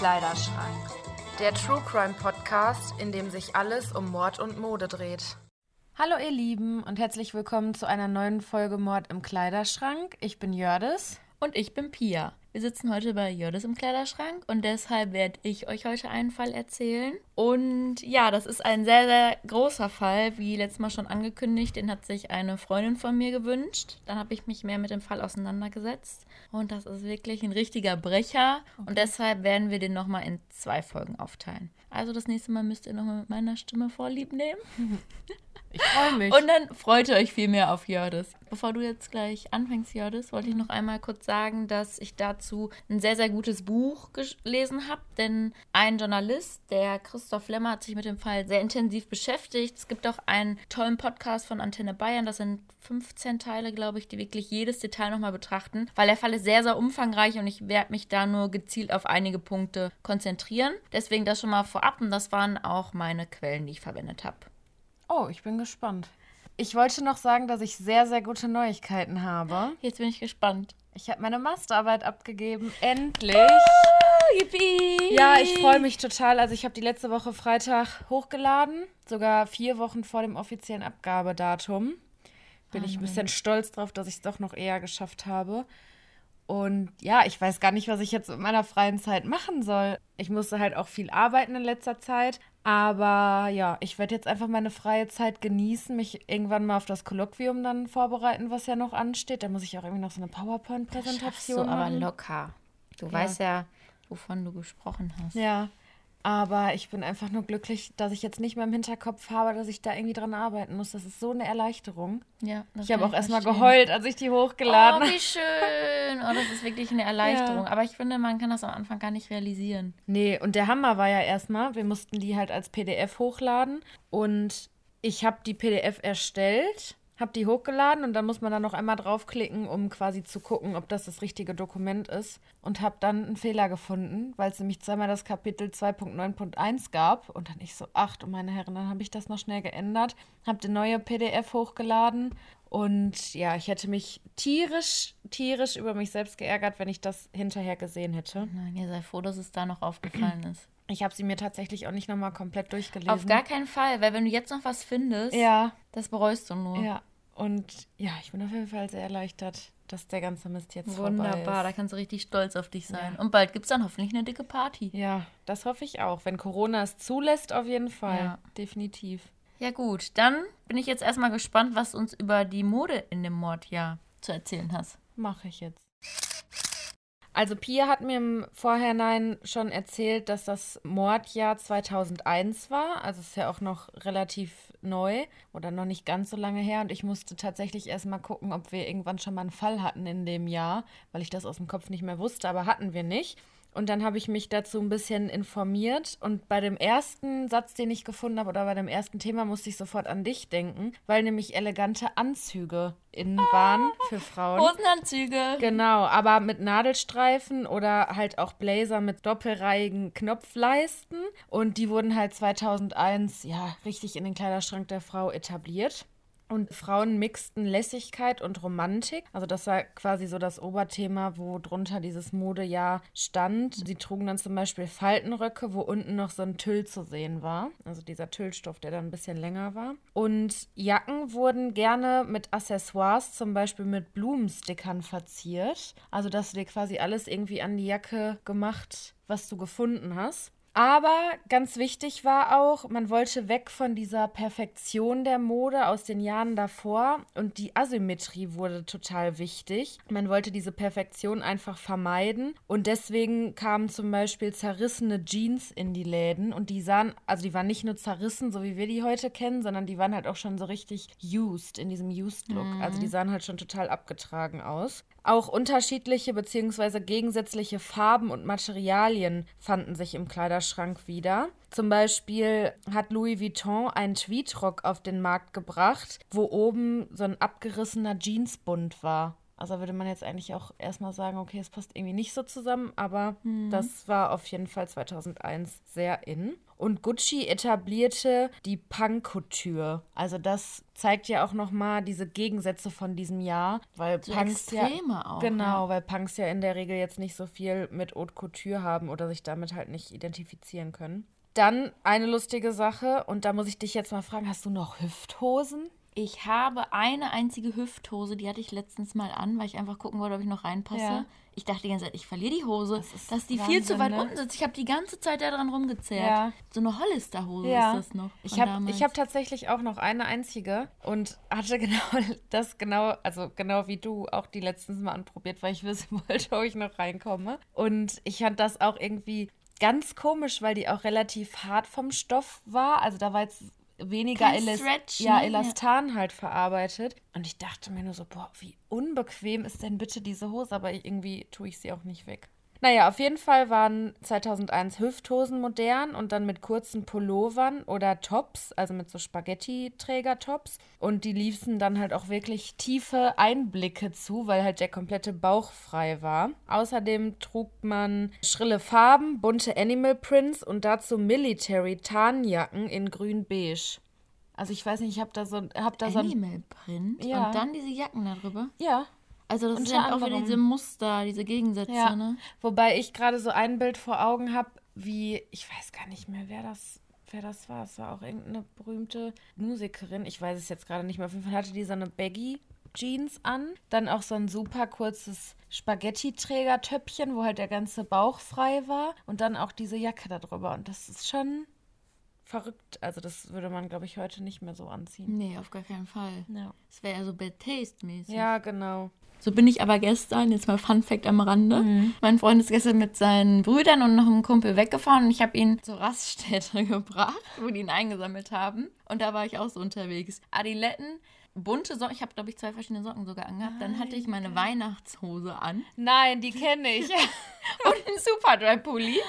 Kleiderschrank. Der True Crime Podcast, in dem sich alles um Mord und Mode dreht. Hallo ihr Lieben und herzlich willkommen zu einer neuen Folge Mord im Kleiderschrank. Ich bin Jördis. Und ich bin Pia. Wir sitzen heute bei Jördis im Kleiderschrank und deshalb werde ich euch heute einen Fall erzählen. Und ja, das ist ein sehr, sehr großer Fall, wie letztes Mal schon angekündigt. Den hat sich eine Freundin von mir gewünscht. Dann habe ich mich mehr mit dem Fall auseinandergesetzt. Und das ist wirklich ein richtiger Brecher. Und deshalb werden wir den nochmal in zwei Folgen aufteilen. Also das nächste Mal müsst ihr nochmal mit meiner Stimme vorlieb nehmen. Ich freue mich. Und dann freut ihr euch viel mehr auf Jördis. Bevor du jetzt gleich anfängst, Jördis, wollte ich noch einmal kurz sagen, dass ich dazu ein sehr, sehr gutes Buch gelesen habe. Denn ein Journalist, der Christoph Lemmer, hat sich mit dem Fall sehr intensiv beschäftigt. Es gibt auch einen tollen Podcast von Antenne Bayern. Das sind 15 Teile, glaube ich, die wirklich jedes Detail nochmal betrachten. Weil der Fall ist sehr, sehr umfangreich und ich werde mich da nur gezielt auf einige Punkte konzentrieren. Deswegen das schon mal vorab. Und das waren auch meine Quellen, die ich verwendet habe. Oh, ich bin gespannt. Ich wollte noch sagen, dass ich sehr, sehr gute Neuigkeiten habe. Jetzt bin ich gespannt. Ich habe meine Masterarbeit abgegeben. Endlich. Ah, yippie. Ja, ich freue mich total. Also ich habe die letzte Woche Freitag hochgeladen. Sogar vier Wochen vor dem offiziellen Abgabedatum. Bin ich ein bisschen stolz drauf, dass ich es doch noch eher geschafft habe. Und ja, ich weiß gar nicht, was ich jetzt mit meiner freien Zeit machen soll. Ich musste halt auch viel arbeiten in letzter Zeit. Aber ja, ich werde jetzt einfach meine freie Zeit genießen, mich irgendwann mal auf das Kolloquium dann vorbereiten, was ja noch ansteht. Da muss ich auch irgendwie noch so eine PowerPoint-Präsentation So, machen. aber locker. Du Ja. weißt ja, wovon du gesprochen hast. Ja, aber ich bin einfach nur glücklich, dass ich jetzt nicht mehr im Hinterkopf habe, dass ich da irgendwie dran arbeiten muss. Das ist so eine Erleichterung. Ja, das Ich habe auch erstmal geheult, als ich die hochgeladen Oh, habe. wie schön. Oh, das ist wirklich eine Erleichterung. Aber ich finde, man kann das am Anfang gar nicht realisieren. Nee, und der Hammer war ja erstmal, wir mussten die halt als PDF hochladen und ich habe die PDF erstellt, habe die hochgeladen und dann muss man da noch einmal draufklicken, um quasi zu gucken, ob das das richtige Dokument ist und habe dann einen Fehler gefunden, weil es nämlich zweimal das Kapitel 2.9.1 gab und dann ich so, ach du meine Herren, dann habe ich das noch schnell geändert, habe die neue PDF hochgeladen und ja, ich hätte mich tierisch, tierisch über mich selbst geärgert, wenn ich das hinterher gesehen hätte. Nein, ihr seid froh, dass es da noch aufgefallen ist. Ich habe sie mir tatsächlich auch nicht nochmal komplett durchgelesen. Auf gar keinen Fall, weil wenn du jetzt noch was findest, Ja, das bereust du nur. ja. Und ja, ich bin auf jeden Fall sehr erleichtert, dass der ganze Mist jetzt vorbei Wunderbar, da ist. kannst du richtig stolz auf dich sein. Ja. Und bald gibt es dann hoffentlich eine dicke Party. Ja, das hoffe ich auch. Wenn Corona es zulässt, auf jeden Fall. Ja. Definitiv. Ja gut, dann bin ich jetzt erstmal gespannt, was du uns über die Mode in dem Mordjahr zu erzählen hast. Mache ich jetzt. Also Pia hat mir im Vorhinein schon erzählt, dass das Mordjahr 2001 war. Also ist ja auch noch relativ neu oder noch nicht ganz so lange her. Und ich musste tatsächlich erstmal gucken, ob wir irgendwann schon mal einen Fall hatten in dem Jahr, weil ich das aus dem Kopf nicht mehr wusste, aber hatten wir nicht. Und dann habe ich mich dazu ein bisschen informiert. Und bei dem ersten Satz, den ich gefunden habe, oder bei dem ersten Thema, musste ich sofort an dich denken, weil nämlich elegante Anzüge in waren für Frauen. Hosenanzüge. Genau, aber mit Nadelstreifen oder halt auch Blazer mit doppelreihigen Knopfleisten. Und die wurden halt 2001, ja, richtig in den Kleiderschrank der Frau etabliert. Und Frauen mixten Lässigkeit und Romantik. Also das war quasi so das Oberthema, wo drunter dieses Modejahr stand. Sie trugen dann zum Beispiel Faltenröcke, wo unten noch so ein Tüll zu sehen war. Also dieser Tüllstoff, der dann ein bisschen länger war. Und Jacken wurden gerne mit Accessoires, zum Beispiel mit Blumenstickern verziert. Also dass du dir quasi alles irgendwie an die Jacke gemacht, was du gefunden hast. Aber ganz wichtig war auch, man wollte weg von dieser Perfektion der Mode aus den Jahren davor und die Asymmetrie wurde total wichtig. Man wollte diese Perfektion einfach vermeiden und deswegen kamen zum Beispiel zerrissene Jeans in die Läden und die sahen, also die waren nicht nur zerrissen, so wie wir die heute kennen, sondern die waren halt auch schon so richtig used in diesem used-Look. Also die sahen halt schon total abgetragen aus. Auch unterschiedliche bzw. gegensätzliche Farben und Materialien fanden sich im Kleiderschrank wieder. Zum Beispiel hat Louis Vuitton einen Tweedrock auf den Markt gebracht, wo oben so ein abgerissener Jeansbund war. Also würde man jetzt eigentlich auch erstmal sagen, okay, es passt irgendwie nicht so zusammen, aber Mhm. das war auf jeden Fall 2001 sehr in. Und Gucci etablierte die Punk-Couture. Also das zeigt ja auch nochmal diese Gegensätze von diesem Jahr, weil So Punks ja auch, genau, ja. weil Punks ja in der Regel jetzt nicht so viel mit Haute Couture haben oder sich damit halt nicht identifizieren können. Dann eine lustige Sache und da muss ich dich jetzt mal fragen, hast du noch Hüfthosen? Ich habe eine einzige Hüfthose, die hatte ich letztens mal an, weil ich einfach gucken wollte, ob ich noch reinpasse. Ja. Ich dachte die ganze Zeit, ich verliere die Hose, Das ist dass die viel zu weit Wahnsinn, ne? unten sitzt. Ich habe die ganze Zeit da dran rumgezerrt. Ja. So eine Hollister-Hose Ja. ist das noch. Ich habe hab tatsächlich auch noch eine einzige und hatte genau das genau, also genau wie du auch die letztens mal anprobiert, weil ich wissen wollte, ob ich noch reinkomme. Und ich fand das auch irgendwie ganz komisch, weil die auch relativ hart vom Stoff war. Also da war jetzt weniger Elas Stretch, ja, ne? Elastan halt verarbeitet. Und ich dachte mir nur so, boah, wie unbequem ist denn bitte diese Hose? Aber irgendwie tue ich sie auch nicht weg. Naja, auf jeden Fall waren 2001 Hüfthosen modern und dann mit kurzen Pullovern oder Tops, also mit so Spaghetti-Träger-Tops. Und die ließen dann halt auch wirklich tiefe Einblicke zu, weil halt der komplette Bauch frei war. Außerdem trug man schrille Farben, bunte Animal Prints und dazu Military-Tarnjacken in grün-beige. Also ich weiß nicht, ich habe da so, hab da so ein, Animal Print Ja. und dann diese Jacken darüber. ja, Also das Unter sind auch wieder diese Muster, diese Gegensätze, Ja. ne? Wobei ich gerade so ein Bild vor Augen habe, wie, ich weiß gar nicht mehr, wer das, wer das war. Es war auch irgendeine berühmte Musikerin. Ich weiß es jetzt gerade nicht mehr. Auf jeden Fall hatte die so eine Baggy Jeans an. Dann auch so ein super kurzes Spaghetti-Trägertöppchen, wo halt der ganze Bauch frei war. Und dann auch diese Jacke da drüber. Und das ist schon verrückt. Also das würde man, glaube ich, heute nicht mehr so anziehen. Nee, auf gar keinen Fall. Ja, Das wäre ja so Bad Taste-mäßig. ja genau. So bin ich aber gestern, jetzt mal Fun Fact am Rande. Mein Freund ist gestern mit seinen Brüdern und noch einem Kumpel weggefahren und ich habe ihn zur Raststätte gebracht, wo die ihn eingesammelt haben. Und da war ich auch so unterwegs. Adiletten, bunte Socken, ich habe glaube ich zwei verschiedene Socken sogar angehabt. Dann hatte ich meine Weihnachtshose an Nein, die kenne ich. und einen Superdry-Pulli.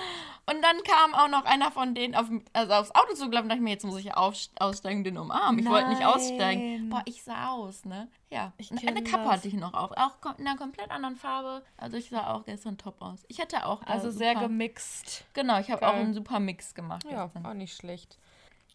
Und dann kam auch noch einer von denen auf, also aufs Auto zugelaufen und dachte ich mir, jetzt muss ich auf, aussteigen, den umarmen. Ich wollte nicht Nein. aussteigen. Boah, ich sah aus, ne? Ja. Eine Kappe das. hatte ich noch auf. Auch in einer komplett anderen Farbe. Also ich sah auch gestern top aus. Ich hatte auch Also sehr gemixt. Genau, ich habe auch einen super Mix gemacht Ja, gestern. auch nicht schlecht.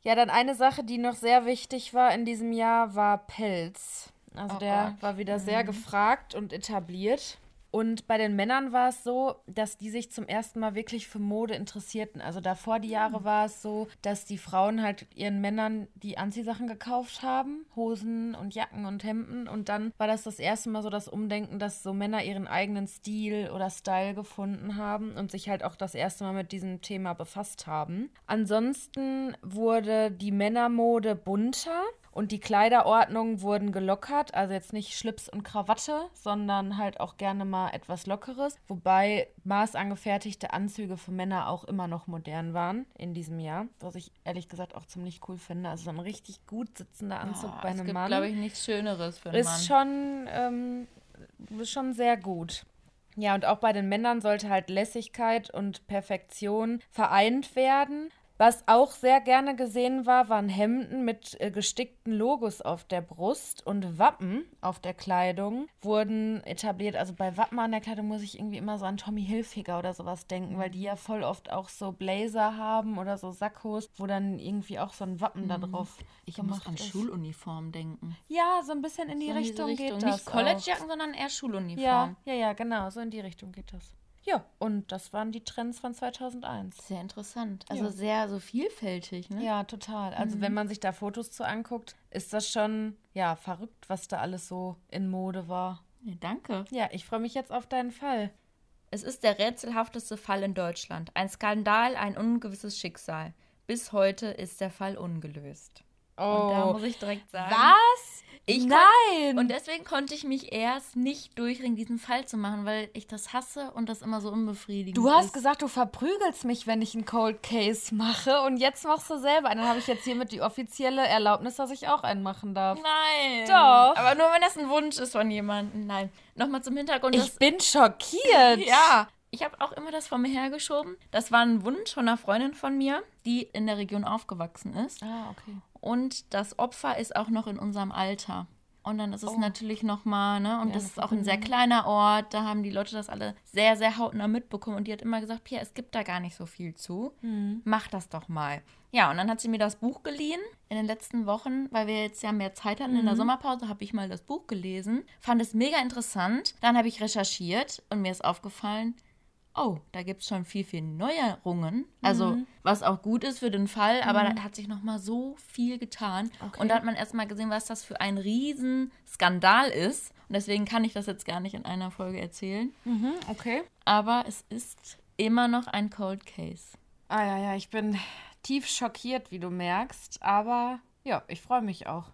Ja, dann eine Sache, die noch sehr wichtig war in diesem Jahr, war Pelz. Also Oh der Gott. war wieder sehr gefragt und etabliert. Und bei den Männern war es so, dass die sich zum ersten Mal wirklich für Mode interessierten. Also davor die Jahre war es so, dass die Frauen halt ihren Männern die Anziehsachen gekauft haben, Hosen und Jacken und Hemden. Und dann war das das erste Mal so das Umdenken, dass so Männer ihren eigenen Stil oder Style gefunden haben und sich halt auch das erste Mal mit diesem Thema befasst haben. Ansonsten wurde die Männermode bunter. Und die Kleiderordnungen wurden gelockert, also jetzt nicht Schlips und Krawatte, sondern halt auch gerne mal etwas Lockeres. Wobei maßangefertigte Anzüge für Männer auch immer noch modern waren in diesem Jahr, was ich ehrlich gesagt auch ziemlich cool finde. Also so ein richtig gut sitzender Anzug Oh, bei es einem gibt, Mann glaube ich, nichts Schöneres für einen Mann. ist schon, ähm, ist schon sehr gut. Ja, und auch bei den Männern sollte halt Lässigkeit und Perfektion vereint werden. Was auch sehr gerne gesehen war, waren Hemden mit äh, gestickten Logos auf der Brust und Wappen auf der Kleidung wurden etabliert. Also bei Wappen an der Kleidung muss ich irgendwie immer so an Tommy Hilfiger oder sowas denken, weil die ja voll oft auch so Blazer haben oder so Sakkos, wo dann irgendwie auch so ein Wappen da drauf ich muss an ist. Schuluniform denken. Ja, so ein bisschen in die So in diese Richtung, geht das. Nicht. Collegejacken, sondern eher Schuluniform. Ja, ja, ja, genau, so in die Richtung geht das. Ja, und das waren die Trends von 2001. Sehr interessant. Also Ja. sehr so vielfältig, ne? Ja, total. Also wenn man sich da Fotos zu anguckt, ist das schon, ja, verrückt, was da alles so in Mode war. Ja, danke. Ja, ich freue mich jetzt auf deinen Fall. Es ist der rätselhafteste Fall in Deutschland. Ein Skandal, ein ungewisses Schicksal. Bis heute ist der Fall ungelöst. Und da muss ich direkt sagen. Oh. Was? Ich Nein! Und deswegen konnte ich mich erst nicht durchringen, diesen Fall zu machen, weil ich das hasse und das immer so unbefriedigend Du hast ist. gesagt, du verprügelst mich, wenn ich einen Cold Case mache und jetzt machst du selber einen. Dann habe ich jetzt hiermit die offizielle Erlaubnis, dass ich auch einen machen darf. Nein. Doch. Aber nur wenn das ein Wunsch ist von jemandem. Nein. Nochmal zum Hintergrund. Ich bin schockiert. Ja. Ich habe auch immer das vor mir hergeschoben. Das war ein Wunsch von einer Freundin von mir, die in der Region aufgewachsen ist. Ah, okay. Und das Opfer ist auch noch in unserem Alter. Und dann ist es Oh. natürlich nochmal, ne? Und Ja, das ist auch ein sehr kleiner Ort. Da haben die Leute das alle sehr, sehr hautnah mitbekommen. Und die hat immer gesagt, Pia, es gibt da gar nicht so viel zu. Mhm. Mach das doch mal. Ja, und dann hat sie mir das Buch geliehen. In den letzten Wochen, weil wir jetzt ja mehr Zeit hatten in Mhm. der Sommerpause, habe ich mal das Buch gelesen. Fand es mega interessant. Dann habe ich recherchiert und mir ist aufgefallen, oh, da gibt es schon viel, viel Neuerungen. Also, Mhm. was auch gut ist für den Fall, aber da hat sich noch mal so viel getan. Okay. Und da hat man erst mal gesehen, was das für ein Riesenskandal ist. Und deswegen kann ich das jetzt gar nicht in einer Folge erzählen. Mhm, okay. Aber es ist immer noch ein Cold Case. Ah ja, ja, ich bin tief schockiert, wie du merkst. Aber ja, ich freue mich auch.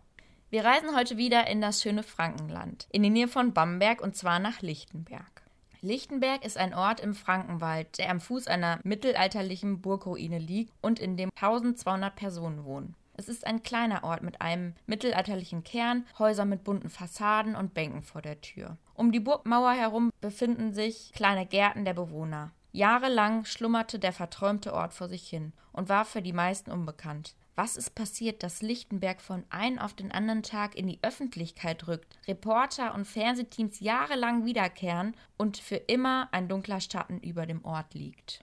Wir reisen heute wieder in das schöne Frankenland, in die Nähe von Bamberg und zwar nach Lichtenberg. Lichtenberg ist ein Ort im Frankenwald, der am Fuß einer mittelalterlichen Burgruine liegt und in dem 1200 Personen wohnen. Es ist ein kleiner Ort mit einem mittelalterlichen Kern, Häuser mit bunten Fassaden und Bänken vor der Tür. Um die Burgmauer herum befinden sich kleine Gärten der Bewohner. Jahrelang schlummerte der verträumte Ort vor sich hin und war für die meisten unbekannt. Was ist passiert, dass Lichtenberg von einem auf den anderen Tag in die Öffentlichkeit rückt, Reporter und Fernsehteams jahrelang wiederkehren und für immer ein dunkler Schatten über dem Ort liegt?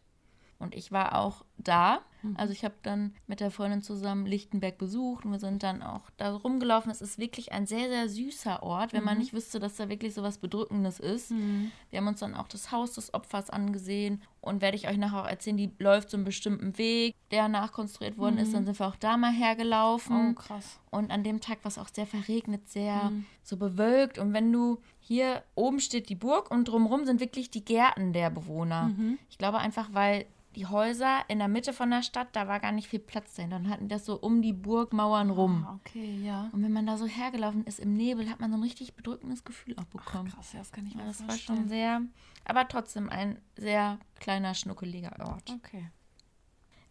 Und ich war auch da. Also ich habe dann mit der Freundin zusammen Lichtenberg besucht und wir sind dann auch da rumgelaufen. Es ist wirklich ein sehr, sehr süßer Ort, wenn man nicht wüsste, dass da wirklich so was Bedrückendes ist. Wir haben uns dann auch das Haus des Opfers angesehen und werde ich euch nachher auch erzählen, die läuft so einen bestimmten Weg, der nachkonstruiert worden ist. Dann sind wir auch da mal hergelaufen. Oh, krass. Und an dem Tag war es auch sehr verregnet, sehr so bewölkt. Und wenn du hier oben steht die Burg und drumherum sind wirklich die Gärten der Bewohner. Ich glaube einfach, weil die Häuser in der Mitte von der Stadt, da war gar nicht viel Platz dahin. Dann hatten das so um die Burgmauern rum. Ah, okay, ja. Und wenn man da so hergelaufen ist im Nebel, hat man so ein richtig bedrückendes Gefühl auch bekommen. Krass, ja, das kann ich mir Ja, das war schon sehr, aber trotzdem ein sehr kleiner, schnuckeliger Ort. Okay.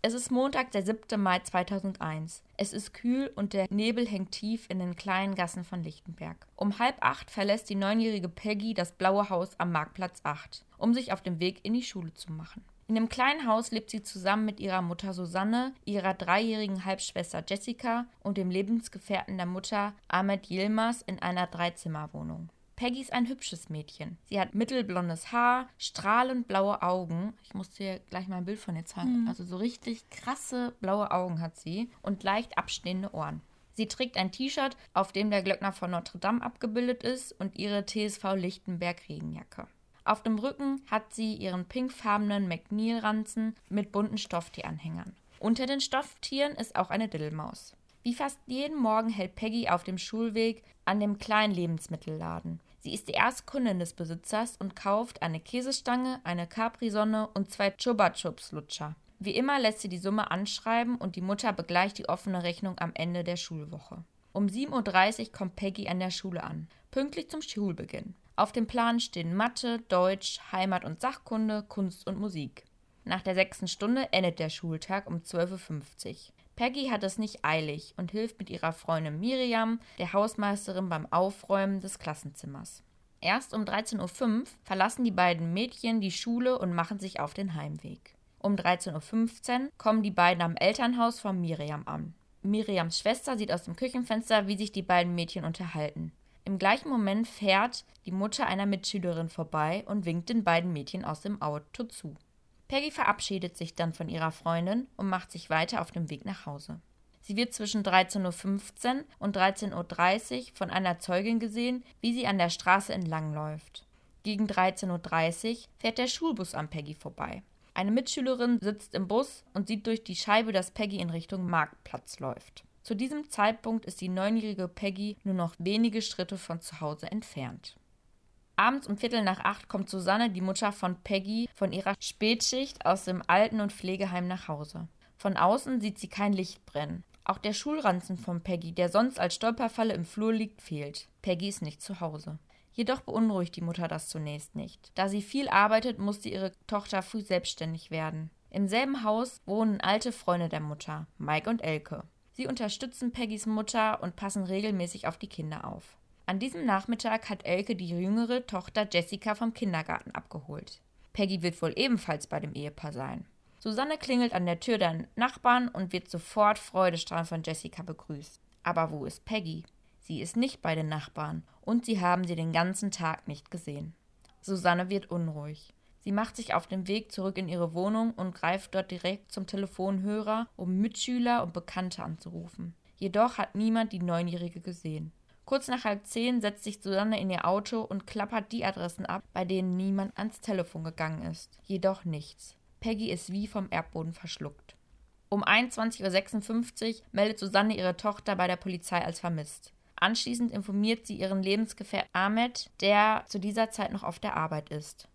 Es ist Montag, der 7. Mai 2001. Es ist kühl und der Nebel hängt tief in den kleinen Gassen von Lichtenberg. Um halb acht verlässt die neunjährige Peggy das blaue Haus am Marktplatz 8, um sich auf den Weg in die Schule zu machen. In dem kleinen Haus lebt sie zusammen mit ihrer Mutter Susanne, ihrer dreijährigen Halbschwester Jessica und dem Lebensgefährten der Mutter Ahmed Yilmaz in einer Dreizimmerwohnung. Peggy ist ein hübsches Mädchen. Sie hat mittelblondes Haar, strahlend blaue Augen. Ich muss dir gleich mal ein Bild von ihr zeigen. Also so richtig krasse blaue Augen hat sie und leicht abstehende Ohren. Sie trägt ein T-Shirt, auf dem der Glöckner von Notre Dame abgebildet ist und ihre TSV Lichtenberg Regenjacke. Auf dem Rücken hat sie ihren pinkfarbenen McNeil-Ranzen mit bunten Stofftieranhängern. Unter den Stofftieren ist auch eine Diddelmaus. Wie fast jeden Morgen hält Peggy auf dem Schulweg an dem kleinen Lebensmittelladen. Sie ist die erste Kundin des Besitzers und kauft eine Käsestange, eine Capri-Sonne und zwei Chupa Chups Lutscher. Wie immer lässt sie die Summe anschreiben und die Mutter begleicht die offene Rechnung am Ende der Schulwoche. Um 7.30 Uhr kommt Peggy an der Schule an, pünktlich zum Schulbeginn. Auf dem Plan stehen Mathe, Deutsch, Heimat- und Sachkunde, Kunst und Musik. Nach der sechsten Stunde endet der Schultag um 12.50 Uhr. Peggy hat es nicht eilig und hilft mit ihrer Freundin Miriam, der Hausmeisterin, beim Aufräumen des Klassenzimmers. Erst um 13.05 Uhr verlassen die beiden Mädchen die Schule und machen sich auf den Heimweg. Um 13.15 Uhr kommen die beiden am Elternhaus von Miriam an. Miriams Schwester sieht aus dem Küchenfenster, wie sich die beiden Mädchen unterhalten. Im gleichen Moment fährt die Mutter einer Mitschülerin vorbei und winkt den beiden Mädchen aus dem Auto zu. Peggy verabschiedet sich dann von ihrer Freundin und macht sich weiter auf dem Weg nach Hause. Sie wird zwischen 13.15 Uhr und 13.30 Uhr von einer Zeugin gesehen, wie sie an der Straße entlangläuft. Gegen 13.30 Uhr fährt der Schulbus an Peggy vorbei. Eine Mitschülerin sitzt im Bus und sieht durch die Scheibe, dass Peggy in Richtung Marktplatz läuft. Zu diesem Zeitpunkt ist die neunjährige Peggy nur noch wenige Schritte von zu Hause entfernt. Abends um Viertel nach acht kommt Susanne, die Mutter von Peggy, von ihrer Spätschicht aus dem Alten- und Pflegeheim nach Hause. Von außen sieht sie kein Licht brennen. Auch der Schulranzen von Peggy, der sonst als Stolperfalle im Flur liegt, fehlt. Peggy ist nicht zu Hause. Jedoch beunruhigt die Mutter das zunächst nicht. Da sie viel arbeitet, musste ihre Tochter früh selbstständig werden. Im selben Haus wohnen alte Freunde der Mutter, Mike und Elke. Sie unterstützen Peggys Mutter und passen regelmäßig auf die Kinder auf. An diesem Nachmittag hat Elke die jüngere Tochter Jessica vom Kindergarten abgeholt. Peggy wird wohl ebenfalls bei dem Ehepaar sein. Susanne klingelt an der Tür der Nachbarn und wird sofort freudestrahlend von Jessica begrüßt. Aber wo ist Peggy? Sie ist nicht bei den Nachbarn und sie haben sie den ganzen Tag nicht gesehen. Susanne wird unruhig. Sie macht sich auf den Weg zurück in ihre Wohnung und greift dort direkt zum Telefonhörer, um Mitschüler und Bekannte anzurufen. Jedoch hat niemand die Neunjährige gesehen. Kurz nach halb zehn setzt sich Susanne in ihr Auto und klappert die Adressen ab, bei denen niemand ans Telefon gegangen ist. Jedoch nichts. Peggy ist wie vom Erdboden verschluckt. Um 21.56 Uhr meldet Susanne ihre Tochter bei der Polizei als vermisst. Anschließend informiert sie ihren Lebensgefährten Ahmed, der zu dieser Zeit noch auf der Arbeit ist.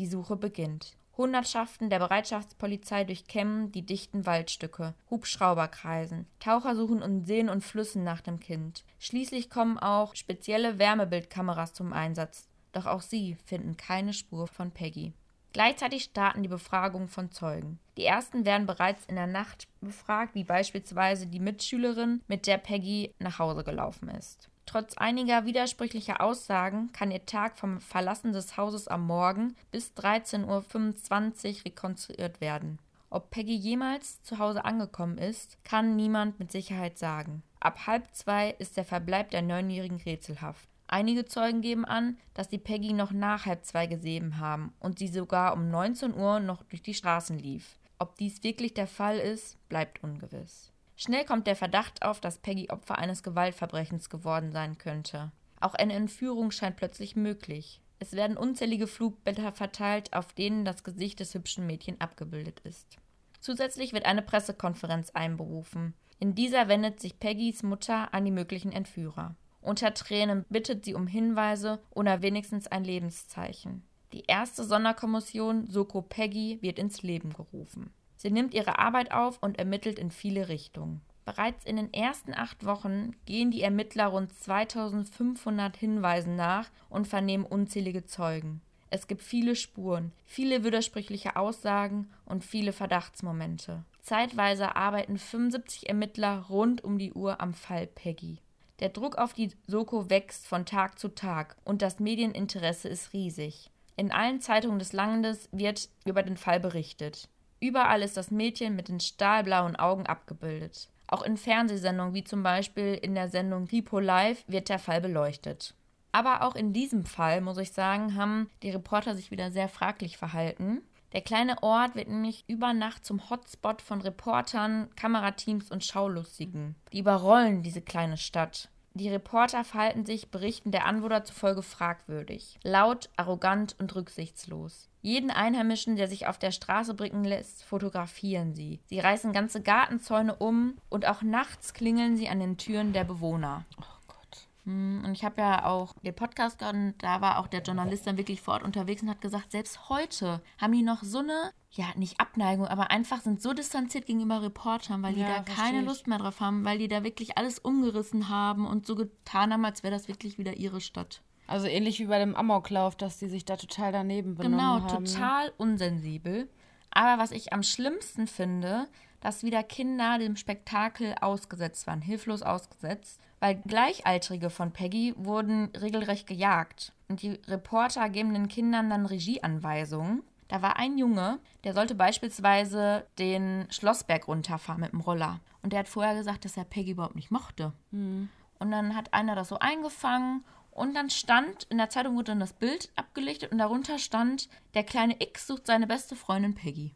Die Suche beginnt. Hundertschaften der Bereitschaftspolizei durchkämmen die dichten Waldstücke, Hubschrauber kreisen, Taucher suchen in Seen und Flüssen nach dem Kind. Schließlich kommen auch spezielle Wärmebildkameras zum Einsatz, doch auch sie finden keine Spur von Peggy. Gleichzeitig starten die Befragungen von Zeugen. Die ersten werden bereits in der Nacht befragt, wie beispielsweise die Mitschülerin, mit der Peggy nach Hause gelaufen ist. Trotz einiger widersprüchlicher Aussagen kann ihr Tag vom Verlassen des Hauses am Morgen bis 13.25 Uhr rekonstruiert werden. Ob Peggy jemals zu Hause angekommen ist, kann niemand mit Sicherheit sagen. Ab halb zwei ist der Verbleib der Neunjährigen rätselhaft. Einige Zeugen geben an, dass die Peggy noch nach halb zwei gesehen haben und sie sogar um 19 Uhr noch durch die Straßen lief. Ob dies wirklich der Fall ist, bleibt ungewiss. Schnell kommt der Verdacht auf, dass Peggy Opfer eines Gewaltverbrechens geworden sein könnte. Auch eine Entführung scheint plötzlich möglich. Es werden unzählige Flugblätter verteilt, auf denen das Gesicht des hübschen Mädchens abgebildet ist. Zusätzlich wird eine Pressekonferenz einberufen. In dieser wendet sich Peggys Mutter an die möglichen Entführer. Unter Tränen bittet sie um Hinweise oder wenigstens ein Lebenszeichen. Die erste Sonderkommission Soko Peggy wird ins Leben gerufen. Sie nimmt ihre Arbeit auf und ermittelt in viele Richtungen. Bereits in den ersten acht Wochen gehen die Ermittler rund 2500 Hinweisen nach und vernehmen unzählige Zeugen. Es gibt viele Spuren, viele widersprüchliche Aussagen und viele Verdachtsmomente. Zeitweise arbeiten 75 Ermittler rund um die Uhr am Fall Peggy. Der Druck auf die Soko wächst von Tag zu Tag und das Medieninteresse ist riesig. In allen Zeitungen des Landes wird über den Fall berichtet. Überall ist das Mädchen mit den stahlblauen Augen abgebildet. Auch in Fernsehsendungen wie zum Beispiel in der Sendung Ripo Live wird der Fall beleuchtet. Aber auch in diesem Fall, muss ich sagen, haben die Reporter sich wieder sehr fraglich verhalten. Der kleine Ort wird nämlich über Nacht zum Hotspot von Reportern, Kamerateams und Schaulustigen. Die überrollen diese kleine Stadt. Die Reporter verhalten sich Berichten der Anwohner zufolge fragwürdig, laut, arrogant und rücksichtslos. Jeden Einheimischen, der sich auf der Straße blicken lässt, fotografieren sie. Sie reißen ganze Gartenzäune um und auch nachts klingeln sie an den Türen der Bewohner. Oh Gott. Hm, und ich habe ja auch den Podcast gehört und da war auch der Journalist dann wirklich vor Ort unterwegs und hat gesagt, selbst heute haben die noch so eine, ja, nicht Abneigung, aber einfach sind so distanziert gegenüber Reportern, weil die ja, da keine Lust mehr drauf haben, weil die da wirklich alles umgerissen haben und so getan haben, als wäre das wirklich wieder ihre Stadt. Also ähnlich wie bei dem Amoklauf, dass die sich da total daneben benommen genau, haben. Genau, total unsensibel. Aber was ich am schlimmsten finde, dass wieder Kinder dem Spektakel ausgesetzt waren, hilflos ausgesetzt, weil Gleichaltrige von Peggy wurden regelrecht gejagt. Und die Reporter geben den Kindern dann Regieanweisungen. Da war ein Junge, der sollte beispielsweise den Schlossberg runterfahren mit dem Roller. Und der hat vorher gesagt, dass er Peggy überhaupt nicht mochte. Mhm. Und dann hat einer das so eingefangen und dann stand, in der Zeitung wurde dann das Bild abgelichtet und darunter stand, der kleine X sucht seine beste Freundin Peggy.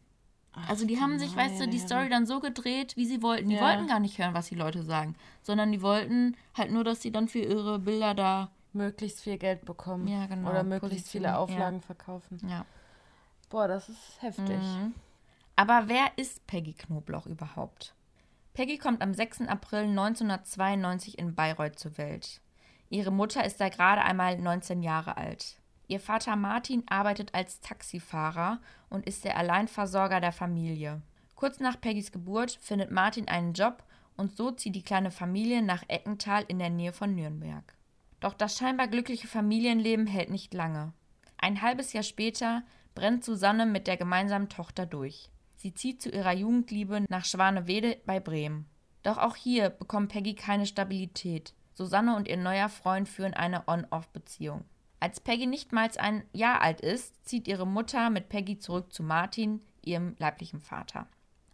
Ach, also die haben sich, weißt du, die Story dann so gedreht, wie sie wollten. Die ja. wollten gar nicht hören, was die Leute sagen, sondern die wollten halt nur, dass sie dann für ihre Bilder da möglichst viel Geld bekommen. Ja, genau. Oder möglichst Position, viele Auflagen ja. verkaufen. Ja. Boah, das ist heftig. Mhm. Aber wer ist Peggy Knobloch überhaupt? Peggy kommt am 6. April 1992 in Bayreuth zur Welt. Ihre Mutter ist da gerade einmal 19 Jahre alt. Ihr Vater Martin arbeitet als Taxifahrer und ist der Alleinversorger der Familie. Kurz nach Peggys Geburt findet Martin einen Job und so zieht die kleine Familie nach Eckental in der Nähe von Nürnberg. Doch das scheinbar glückliche Familienleben hält nicht lange. Ein halbes Jahr später brennt Susanne mit der gemeinsamen Tochter durch. Sie zieht zu ihrer Jugendliebe nach Schwanewede bei Bremen. Doch auch hier bekommt Peggy keine Stabilität. Susanne und ihr neuer Freund führen eine On-Off-Beziehung. Als Peggy nicht mal ein Jahr alt ist, zieht ihre Mutter mit Peggy zurück zu Martin, ihrem leiblichen Vater.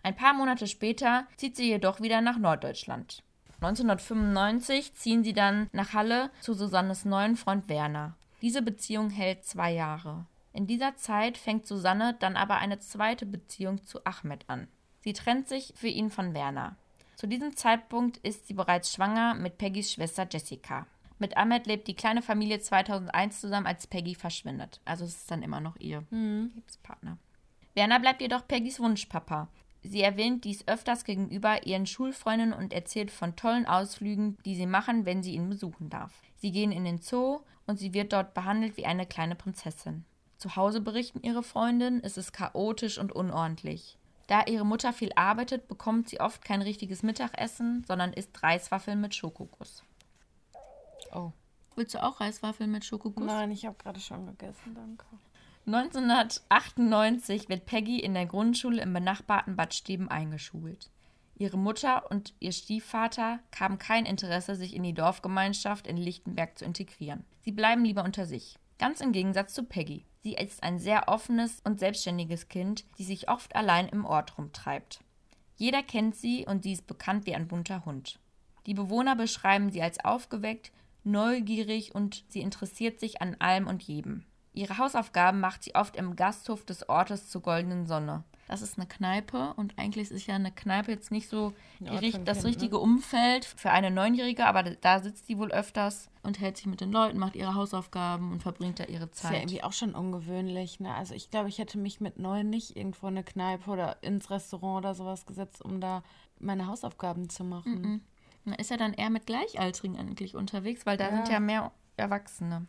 Ein paar Monate später zieht sie jedoch wieder nach Norddeutschland. 1995 ziehen sie dann nach Halle zu Susannes neuen Freund Werner. Diese Beziehung hält zwei Jahre. In dieser Zeit fängt Susanne dann aber eine zweite Beziehung zu Ahmed an. Sie trennt sich für ihn von Werner. Zu diesem Zeitpunkt ist sie bereits schwanger mit Peggys Schwester Jessica. Mit Ahmed lebt die kleine Familie 2001 zusammen, als Peggy verschwindet. Also es ist dann immer noch ihr Mhm. Lebenspartner. Werner bleibt jedoch Peggys Wunschpapa. Sie erwähnt dies öfters gegenüber ihren Schulfreundinnen und erzählt von tollen Ausflügen, die sie machen, wenn sie ihn besuchen darf. Sie gehen in den Zoo und sie wird dort behandelt wie eine kleine Prinzessin. Zu Hause berichten ihre Freundinnen, es ist chaotisch und unordentlich. Da ihre Mutter viel arbeitet, bekommt sie oft kein richtiges Mittagessen, sondern isst Reiswaffeln mit Schokoguss. Oh. Willst du auch Reiswaffeln mit Schokoguss? Nein, ich habe gerade schon gegessen, danke. 1998 wird Peggy in der Grundschule im benachbarten Bad Steben eingeschult. Ihre Mutter und ihr Stiefvater haben kein Interesse, sich in die Dorfgemeinschaft in Lichtenberg zu integrieren. Sie bleiben lieber unter sich. Ganz im Gegensatz zu Peggy. Sie ist ein sehr offenes und selbstständiges Kind, die sich oft allein im Ort rumtreibt. Jeder kennt sie und sie ist bekannt wie ein bunter Hund. Die Bewohner beschreiben sie als aufgeweckt, neugierig und sie interessiert sich an allem und jedem. Ihre Hausaufgaben macht sie oft im Gasthof des Ortes zur Goldenen Sonne. Das ist eine Kneipe und eigentlich ist ja eine Kneipe jetzt nicht so die, das richtige ne? Umfeld für eine Neunjährige, aber da sitzt sie wohl öfters und hält sich mit den Leuten, macht ihre Hausaufgaben und verbringt da ihre Das ist ja Zeit. irgendwie auch schon ungewöhnlich, ne? Also ich glaube, ich hätte mich mit neun nicht irgendwo in eine Kneipe oder ins Restaurant oder sowas gesetzt, um da meine Hausaufgaben zu machen. Man ist ja dann eher mit Gleichaltrigen eigentlich unterwegs, weil da Ja. sind ja mehr Erwachsene.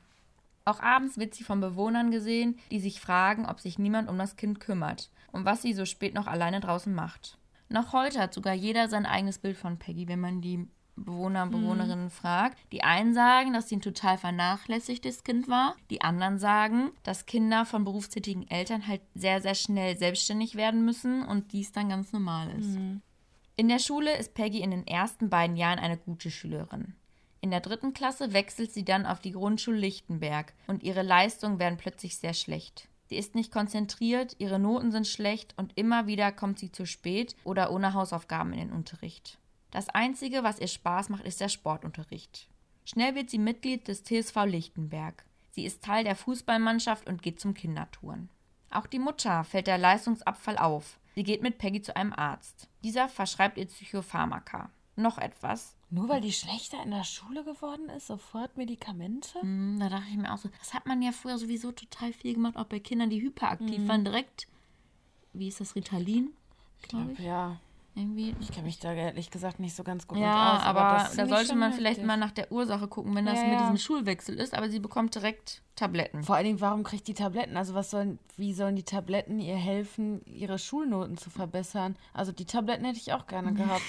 Auch abends wird sie von Bewohnern gesehen, die sich fragen, ob sich niemand um das Kind kümmert und was sie so spät noch alleine draußen macht. Noch heute hat sogar jeder sein eigenes Bild von Peggy, wenn man die Bewohner und Bewohnerinnen fragt. Die einen sagen, dass sie ein total vernachlässigtes Kind war. Die anderen sagen, dass Kinder von berufstätigen Eltern halt sehr, sehr schnell selbstständig werden müssen und dies dann ganz normal ist. In der Schule ist Peggy in den ersten beiden Jahren eine gute Schülerin. In der dritten Klasse wechselt sie dann auf die Grundschule Lichtenberg und ihre Leistungen werden plötzlich sehr schlecht. Sie ist nicht konzentriert, ihre Noten sind schlecht und immer wieder kommt sie zu spät oder ohne Hausaufgaben in den Unterricht. Das Einzige, was ihr Spaß macht, ist der Sportunterricht. Schnell wird sie Mitglied des TSV Lichtenberg. Sie ist Teil der Fußballmannschaft und geht zum Kindertouren. Auch die Mutter fällt der Leistungsabfall auf. Sie geht mit Peggy zu einem Arzt. Dieser verschreibt ihr Psychopharmaka. Noch etwas. Nur weil die schlechter in der Schule geworden ist, sofort Medikamente? Hm, Da dachte ich mir auch so, das hat man ja früher sowieso total viel gemacht, auch bei Kindern, die hyperaktiv waren, direkt, wie ist das, Ritalin? Glaube ich. Ja, Irgendwie. ich kenne mich da ehrlich gesagt nicht so ganz gut Ja, aus. aber, das da sollte man vielleicht heftig. mal nach der Ursache gucken, wenn das Ja, mit ja. diesem Schulwechsel ist, aber sie bekommt direkt Tabletten. Vor allen Dingen, warum kriegt die Tabletten? Also was sollen, wie sollen die Tabletten ihr helfen, ihre Schulnoten zu verbessern? Also die Tabletten hätte ich auch gerne gehabt.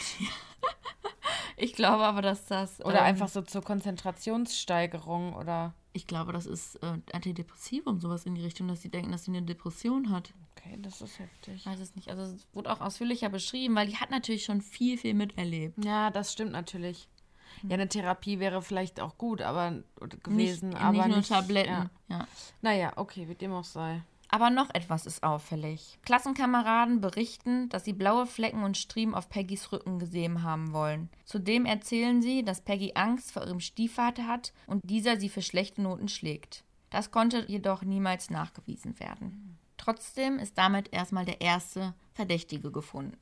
Ich glaube aber, dass das. Oder ähm, einfach so zur Konzentrationssteigerung oder. Ich glaube, das ist äh, Antidepressivum, sowas in die Richtung, dass sie denken, dass sie eine Depression hat. Okay, das ist heftig. Ich weiß es nicht. Also es wurde auch ausführlicher beschrieben, weil die hat natürlich schon viel, viel miterlebt. Ja, das stimmt natürlich. Ja, eine Therapie wäre vielleicht auch gut, aber gewesen, nicht, aber nicht nur nicht Tabletten. Ja. Ja. Naja, okay, wie dem auch sei. Aber noch etwas ist auffällig. Klassenkameraden berichten, dass sie blaue Flecken und Striemen auf Peggys Rücken gesehen haben wollen. Zudem erzählen sie, dass Peggy Angst vor ihrem Stiefvater hat und dieser sie für schlechte Noten schlägt. Das konnte jedoch niemals nachgewiesen werden. Trotzdem ist damit erstmal der erste Verdächtige gefunden.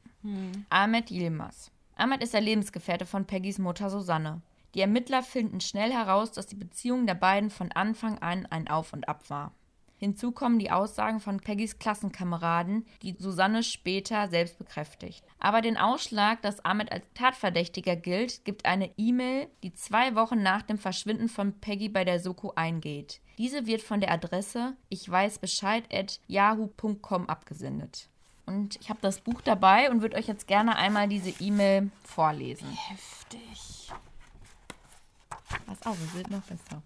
Ahmed Yilmaz. Ahmed ist der Lebensgefährte von Peggys Mutter Susanne. Die Ermittler finden schnell heraus, dass die Beziehung der beiden von Anfang an ein Auf und Ab war. Hinzu kommen die Aussagen von Peggys Klassenkameraden, die Susanne später selbst bekräftigt. Aber den Ausschlag, dass Ahmed als Tatverdächtiger gilt, gibt eine E-Mail, die zwei Wochen nach dem Verschwinden von Peggy bei der Soko eingeht. Diese wird von der Adresse ich weiß Bescheid at yahoo.com abgesendet. Und ich habe das Buch dabei und würde euch jetzt gerne einmal diese E-Mail vorlesen. Heftig. Pass auf, es wird noch besser.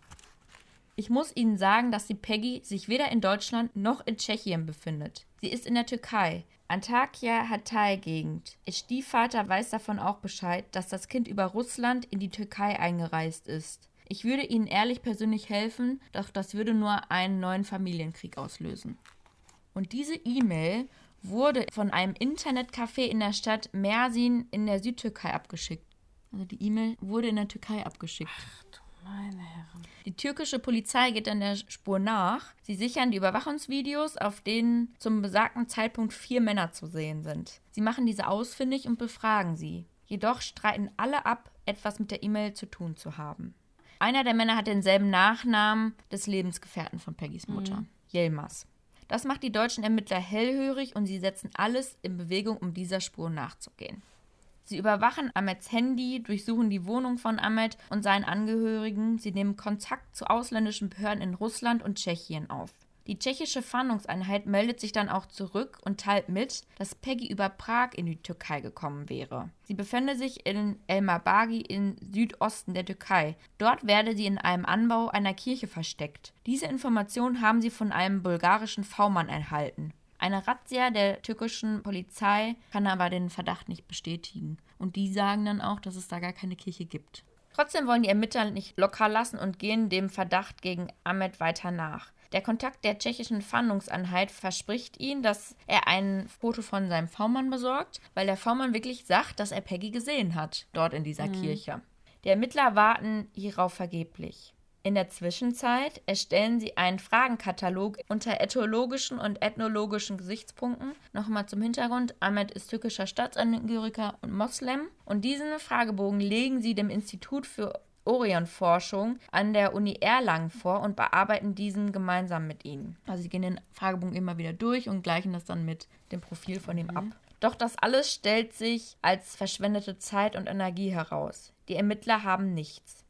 Ich muss Ihnen sagen, dass die Peggy sich weder in Deutschland noch in Tschechien befindet. Sie ist in der Türkei, Antakya Hatay-Gegend. Ihr Stiefvater weiß davon auch Bescheid, dass das Kind über Russland in die Türkei eingereist ist. Ich würde Ihnen ehrlich persönlich helfen, doch das würde nur einen neuen Familienkrieg auslösen. Und diese E-Mail wurde von einem Internetcafé in der Stadt Mersin in der Südtürkei abgeschickt. Also die E-Mail wurde in der Türkei abgeschickt. Ach meine Herren. Die türkische Polizei geht dann der Spur nach. Sie sichern die Überwachungsvideos, auf denen zum besagten Zeitpunkt vier Männer zu sehen sind. Sie machen diese ausfindig und befragen sie. Jedoch streiten alle ab, etwas mit der E-Mail zu tun zu haben. Einer der Männer hat denselben Nachnamen des Lebensgefährten von Peggys Mutter, mhm. Yilmaz. Das macht die deutschen Ermittler hellhörig und sie setzen alles in Bewegung, um dieser Spur nachzugehen. Sie überwachen Ahmeds Handy, durchsuchen die Wohnung von Ahmed und seinen Angehörigen. Sie nehmen Kontakt zu ausländischen Behörden in Russland und Tschechien auf. Die tschechische Fahndungseinheit meldet sich dann auch zurück und teilt mit, dass Peggy über Prag in die Türkei gekommen wäre. Sie befände sich in Elmabagi im Südosten der Türkei. Dort werde sie in einem Anbau einer Kirche versteckt. Diese Information haben sie von einem bulgarischen V-Mann erhalten. Eine Razzia der türkischen Polizei kann aber den Verdacht nicht bestätigen. Und die sagen dann auch, dass es da gar keine Kirche gibt. Trotzdem wollen die Ermittler nicht locker lassen und gehen dem Verdacht gegen Ahmed weiter nach. Der Kontakt der tschechischen Fahndungseinheit verspricht ihnen, dass er ein Foto von seinem V-Mann besorgt, weil der V-Mann wirklich sagt, dass er Peggy gesehen hat, dort in dieser mhm. Kirche. Die Ermittler warten hierauf vergeblich. In der Zwischenzeit erstellen sie einen Fragenkatalog unter ethologischen und ethnologischen Gesichtspunkten. Nochmal zum Hintergrund: Ahmed ist türkischer Staatsangehöriger und Moslem. Und diesen Fragebogen legen sie dem Institut für Orionforschung an der Uni Erlangen vor und bearbeiten diesen gemeinsam mit ihnen. Also sie gehen den Fragebogen immer wieder durch und gleichen das dann mit dem Profil von ihm mhm. ab. Doch das alles stellt sich als verschwendete Zeit und Energie heraus. Die Ermittler haben nichts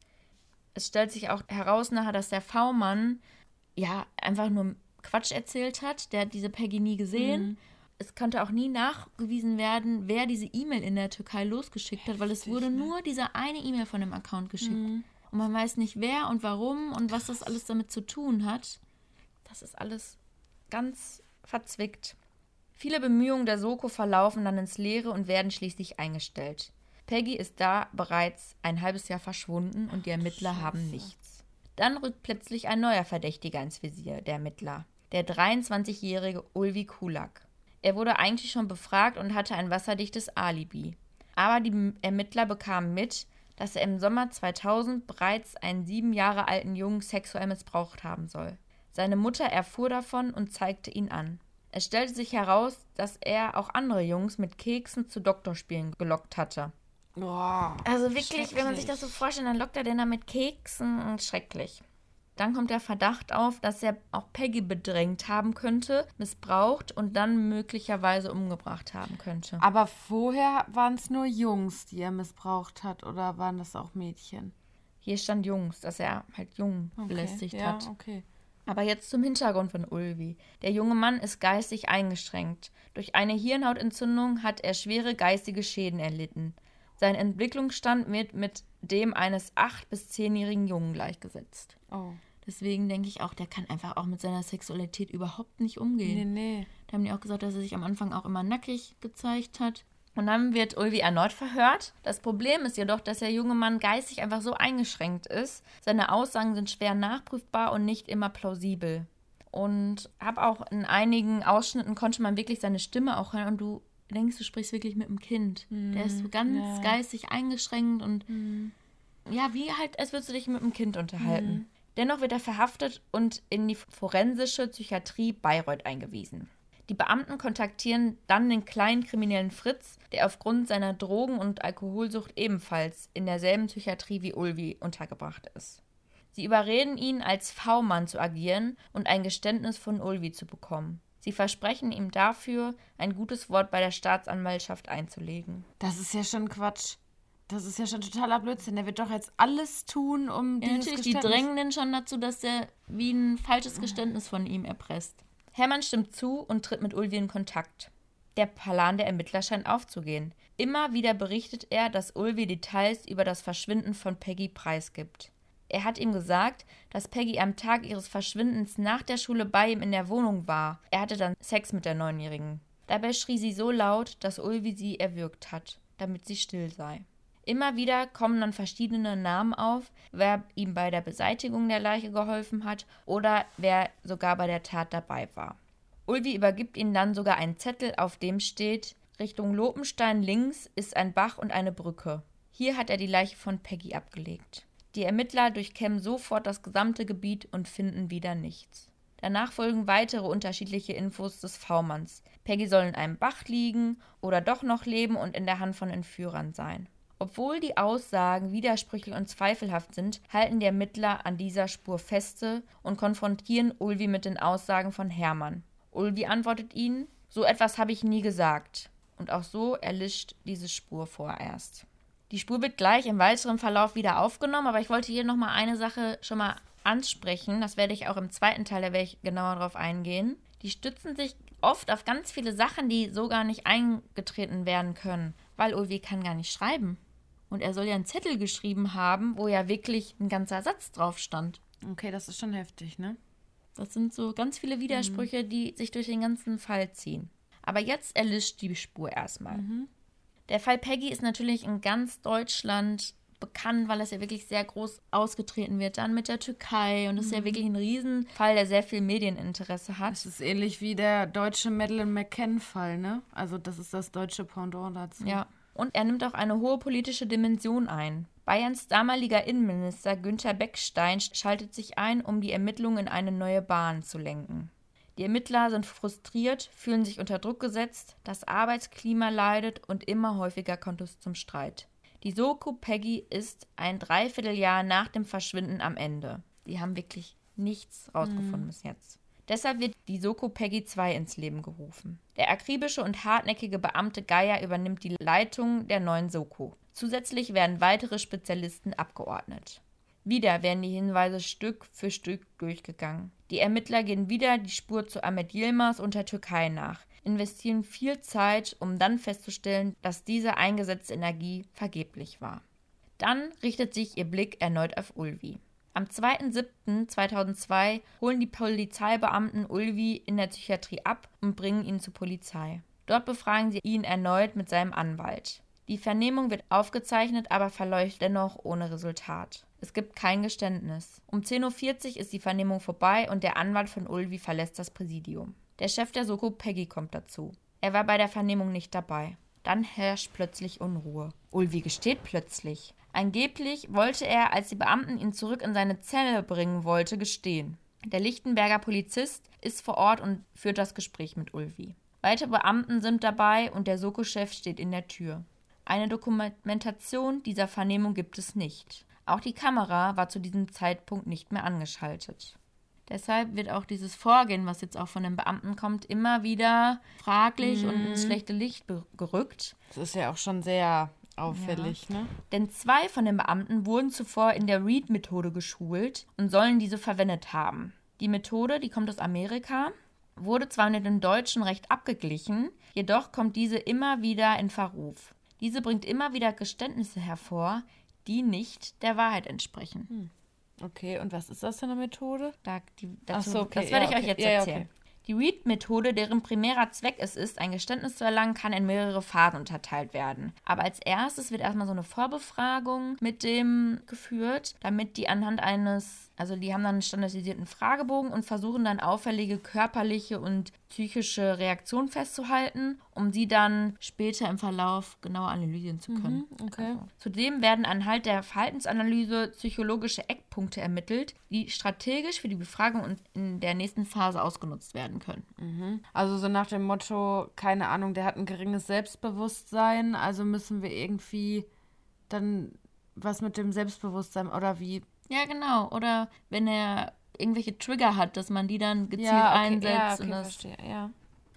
es stellt sich auch heraus nachher, dass der V-Mann ja einfach nur Quatsch erzählt hat. Der hat diese Peggy nie gesehen. Mhm. Es konnte auch nie nachgewiesen werden, wer diese E-Mail in der Türkei losgeschickt hat, weil es wurde ne? nur diese eine E-Mail von dem Account geschickt. Mhm. Und man weiß nicht, wer und warum und was das alles damit zu tun hat. Das ist alles ganz verzwickt. Viele Bemühungen der Soko verlaufen dann ins Leere und werden schließlich eingestellt. Peggy ist da bereits ein halbes Jahr verschwunden und die Ermittler Scheiße. haben nichts. Dann rückt plötzlich ein neuer Verdächtiger ins Visier der Ermittler, der 23-jährige Ulvi Kulak. Er wurde eigentlich schon befragt und hatte ein wasserdichtes Alibi. Aber die Ermittler bekamen mit, dass er im Sommer 2000 bereits einen sieben Jahre alten Jungen sexuell missbraucht haben soll. Seine Mutter erfuhr davon und zeigte ihn an. Es stellte sich heraus, dass er auch andere Jungs mit Keksen zu Doktorspielen gelockt hatte. Boah, also wirklich, wenn man sich das so vorstellt, dann lockt er den da mit Keksen. Schrecklich. Dann kommt der Verdacht auf, dass er auch Peggy bedrängt haben könnte, missbraucht und dann möglicherweise umgebracht haben könnte. Aber vorher waren es nur Jungs, die er missbraucht hat, oder waren das auch Mädchen? Hier stand Jungs, dass er halt Jungen okay, belästigt ja, hat. Okay. Aber jetzt zum Hintergrund von Ulvi. Der junge Mann ist geistig eingeschränkt. Durch eine Hirnhautentzündung hat er schwere geistige Schäden erlitten. Sein Entwicklungsstand wird mit dem eines acht- bis zehnjährigen Jungen gleichgesetzt. Oh. Deswegen denke ich auch, der kann einfach auch mit seiner Sexualität überhaupt nicht umgehen. Nee, nee. Da haben die auch gesagt, dass er sich am Anfang auch immer nackig gezeigt hat. Und dann wird Ulvi erneut verhört. Das Problem ist jedoch, dass der junge Mann geistig einfach so eingeschränkt ist. Seine Aussagen sind schwer nachprüfbar und nicht immer plausibel. Und habe auch in einigen Ausschnitten konnte man wirklich seine Stimme auch hören und du denkst, du sprichst wirklich mit einem Kind. Mhm. Der ist so ganz ja. geistig eingeschränkt und mhm. ja, wie halt, als würdest du dich mit einem Kind unterhalten. Mhm. Dennoch wird er verhaftet und in die forensische Psychiatrie Bayreuth eingewiesen. Die Beamten kontaktieren dann den kleinen kriminellen Fritz, der aufgrund seiner Drogen- und Alkoholsucht ebenfalls in derselben Psychiatrie wie Ulvi untergebracht ist. Sie überreden ihn, als V-Mann zu agieren und ein Geständnis von Ulvi zu bekommen. Sie versprechen ihm dafür, ein gutes Wort bei der Staatsanwaltschaft einzulegen. Das ist ja schon Quatsch. Das ist ja schon totaler Blödsinn. Der wird doch jetzt alles tun, um ja, dieses natürlich, Die drängen den schon dazu, dass er wie ein falsches Geständnis von ihm erpresst. Hermann stimmt zu und tritt mit Ulvi in Kontakt. Der Plan der Ermittler scheint aufzugehen. Immer wieder berichtet er, dass Ulvi Details über das Verschwinden von Peggy preisgibt. Er hat ihm gesagt, dass Peggy am Tag ihres Verschwindens nach der Schule bei ihm in der Wohnung war. Er hatte dann Sex mit der Neunjährigen. Dabei schrie sie so laut, dass Ulvi sie erwürgt hat, damit sie still sei. Immer wieder kommen dann verschiedene Namen auf, wer ihm bei der Beseitigung der Leiche geholfen hat oder wer sogar bei der Tat dabei war. Ulvi übergibt ihnen dann sogar einen Zettel, auf dem steht Richtung Lopenstein links ist ein Bach und eine Brücke. Hier hat er die Leiche von Peggy abgelegt. Die Ermittler durchkämmen sofort das gesamte Gebiet und finden wieder nichts. Danach folgen weitere unterschiedliche Infos des V-Manns. Peggy soll in einem Bach liegen oder doch noch leben und in der Hand von Entführern sein. Obwohl die Aussagen widersprüchlich und zweifelhaft sind, halten die Ermittler an dieser Spur feste und konfrontieren Ulvi mit den Aussagen von Hermann. Ulvi antwortet ihnen, so etwas habe ich nie gesagt. Und auch so erlischt diese Spur vorerst. Die Spur wird gleich im weiteren Verlauf wieder aufgenommen, aber ich wollte hier nochmal eine Sache schon mal ansprechen. Das werde ich auch im zweiten Teil, da werde ich genauer darauf eingehen. Die stützen sich oft auf ganz viele Sachen, die so gar nicht eingetreten werden können, weil Ulvi kann gar nicht schreiben. Und er soll ja einen Zettel geschrieben haben, wo ja wirklich ein ganzer Satz drauf stand. Okay, das ist schon heftig, ne? Das sind so ganz viele Widersprüche, mhm. die sich durch den ganzen Fall ziehen. Aber jetzt erlischt die Spur erstmal. Mhm. Der Fall Peggy ist natürlich in ganz Deutschland bekannt, weil es ja wirklich sehr groß ausgetreten wird. Dann mit der Türkei und das ist ja mhm. wirklich ein Riesenfall, der sehr viel Medieninteresse hat. Es ist ähnlich wie der deutsche Madeleine McCann-Fall, ne? Also das ist das deutsche Pendant dazu. Ja. Und er nimmt auch eine hohe politische Dimension ein. Bayerns damaliger Innenminister Günther Beckstein schaltet sich ein, um die Ermittlungen in eine neue Bahn zu lenken. Die Ermittler sind frustriert, fühlen sich unter Druck gesetzt, das Arbeitsklima leidet und immer häufiger kommt es zum Streit. Die Soko Peggy ist ein Dreivierteljahr nach dem Verschwinden am Ende. Die haben wirklich nichts rausgefunden mhm. bis jetzt. Deshalb wird die Soko Peggy 2 ins Leben gerufen. Der akribische und hartnäckige Beamte Geier übernimmt die Leitung der neuen Soko. Zusätzlich werden weitere Spezialisten abgeordnet. Wieder werden die Hinweise Stück für Stück durchgegangen. Die Ermittler gehen wieder die Spur zu Ahmed Yilmaz und der Türkei nach, investieren viel Zeit, um dann festzustellen, dass diese eingesetzte Energie vergeblich war. Dann richtet sich ihr Blick erneut auf Ulvi. Am 2.7.2002 holen die Polizeibeamten Ulvi in der Psychiatrie ab und bringen ihn zur Polizei. Dort befragen sie ihn erneut mit seinem Anwalt. Die Vernehmung wird aufgezeichnet, aber verläuft dennoch ohne Resultat. Es gibt kein Geständnis. Um 10.40 Uhr ist die Vernehmung vorbei und der Anwalt von Ulvi verlässt das Präsidium. Der Chef der Soko, Peggy, kommt dazu. Er war bei der Vernehmung nicht dabei. Dann herrscht plötzlich Unruhe. Ulvi gesteht plötzlich. Angeblich wollte er, als die Beamten ihn zurück in seine Zelle bringen wollte, gestehen. Der Lichtenberger Polizist ist vor Ort und führt das Gespräch mit Ulvi. Weitere Beamten sind dabei und der Soko-Chef steht in der Tür. Eine Dokumentation dieser Vernehmung gibt es nicht. Auch die Kamera war zu diesem Zeitpunkt nicht mehr angeschaltet. Deshalb wird auch dieses Vorgehen, was jetzt auch von den Beamten kommt, immer wieder fraglich mhm. und ins schlechte Licht gerückt. Das ist ja auch schon sehr auffällig, ja. ne? Denn zwei von den Beamten wurden zuvor in der Read-Methode geschult und sollen diese verwendet haben. Die Methode, die kommt aus Amerika, wurde zwar mit dem deutschen Recht abgeglichen, jedoch kommt diese immer wieder in Verruf. Diese bringt immer wieder Geständnisse hervor, die nicht der Wahrheit entsprechen. Hm. Okay, und was ist das für eine Methode? Da, die, dazu, so, okay. Das werde ja, ich okay. euch jetzt erzählen. Ja, okay. Die Read-Methode, deren primärer Zweck es ist, ein Geständnis zu erlangen, kann in mehrere Phasen unterteilt werden. Aber als erstes wird erstmal so eine Vorbefragung mit dem geführt, damit die anhand eines, also die haben dann einen standardisierten Fragebogen und versuchen dann auffällige körperliche und psychische Reaktionen festzuhalten, um sie dann später im Verlauf genauer analysieren zu können. Mhm, okay. Also, zudem werden anhand der Verhaltensanalyse psychologische Eckpunkte ermittelt, die strategisch für die Befragung in der nächsten Phase ausgenutzt werden können. Mhm. Also so nach dem Motto, keine Ahnung, der hat ein geringes Selbstbewusstsein, also müssen wir irgendwie dann was mit dem Selbstbewusstsein oder wie? Ja, genau. Oder wenn er irgendwelche Trigger hat, dass man die dann gezielt ja, okay, einsetzt. Ja, okay, und, das, verstehe, ja.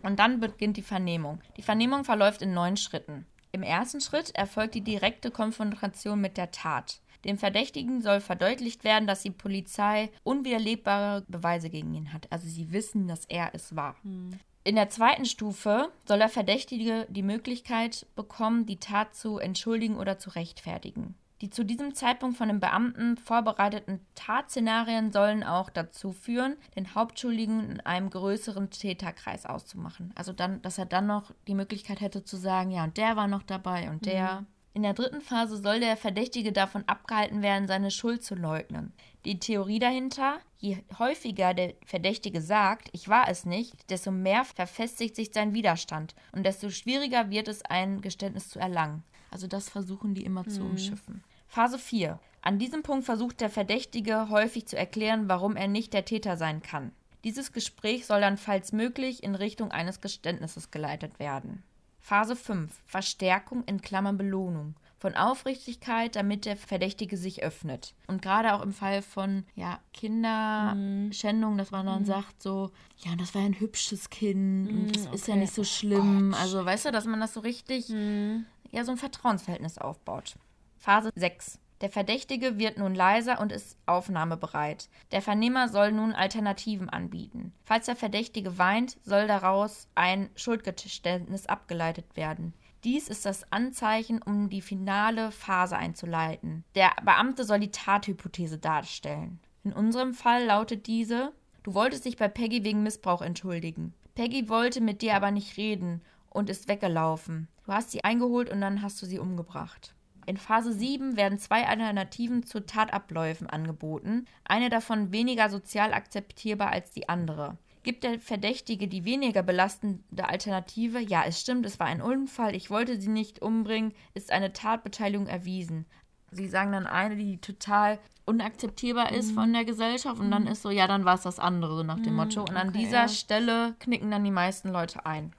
und dann beginnt die Vernehmung. Die Vernehmung verläuft in neun Schritten. Im ersten Schritt erfolgt die direkte Konfrontation mit der Tat. Dem Verdächtigen soll verdeutlicht werden, dass die Polizei unwiderlegbare Beweise gegen ihn hat. Also sie wissen, dass er es war. Hm. In der zweiten Stufe soll der Verdächtige die Möglichkeit bekommen, die Tat zu entschuldigen oder zu rechtfertigen. Die zu diesem Zeitpunkt von den Beamten vorbereiteten Tatszenarien sollen auch dazu führen, den Hauptschuldigen in einem größeren Täterkreis auszumachen. Also dann, dass er dann noch die Möglichkeit hätte zu sagen, ja, und der war noch dabei und der. Mhm. In der dritten Phase soll der Verdächtige davon abgehalten werden, seine Schuld zu leugnen. Die Theorie dahinter, je häufiger der Verdächtige sagt, ich war es nicht, desto mehr verfestigt sich sein Widerstand und desto schwieriger wird es, ein Geständnis zu erlangen. Also das versuchen die immer mhm. zu umschiffen. Phase 4. An diesem Punkt versucht der Verdächtige häufig zu erklären, warum er nicht der Täter sein kann. Dieses Gespräch soll dann, falls möglich, in Richtung eines Geständnisses geleitet werden. Phase 5. Verstärkung in Klammern Belohnung. Von Aufrichtigkeit, damit der Verdächtige sich öffnet. Und gerade auch im Fall von ja, Kinderschändung, dass man dann mhm. sagt, so, ja, das war ein hübsches Kind und das okay. ist ja nicht so schlimm. Oh also, weißt du, dass man das so richtig, mhm. ja, so ein Vertrauensverhältnis aufbaut. Phase 6. Der Verdächtige wird nun leiser und ist aufnahmebereit. Der Vernehmer soll nun Alternativen anbieten. Falls der Verdächtige weint, soll daraus ein Schuldgeständnis abgeleitet werden. Dies ist das Anzeichen, um die finale Phase einzuleiten. Der Beamte soll die Tathypothese darstellen. In unserem Fall lautet diese: Du wolltest dich bei Peggy wegen Missbrauch entschuldigen. Peggy wollte mit dir aber nicht reden und ist weggelaufen. Du hast sie eingeholt und dann hast du sie umgebracht. In Phase 7 werden zwei Alternativen zu Tatabläufen angeboten, eine davon weniger sozial akzeptierbar als die andere. Gibt der Verdächtige die weniger belastende Alternative, ja, es stimmt, es war ein Unfall, ich wollte sie nicht umbringen, ist eine Tatbeteiligung erwiesen. Sie sagen dann eine, die total unakzeptierbar ist mhm. von der Gesellschaft und dann mhm. ist so, ja, dann war es das andere, so nach dem mhm, Motto. Und an dieser Stelle knicken dann die meisten Leute ein.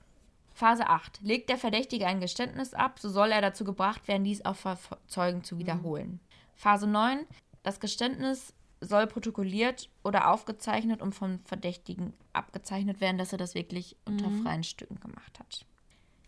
Phase 8. Legt der Verdächtige ein Geständnis ab, so soll er dazu gebracht werden, dies auch vor Zeugen zu wiederholen. Mhm. Phase 9. Das Geständnis soll protokolliert oder aufgezeichnet und vom Verdächtigen abgezeichnet werden, dass er das wirklich unter mhm. freien Stücken gemacht hat.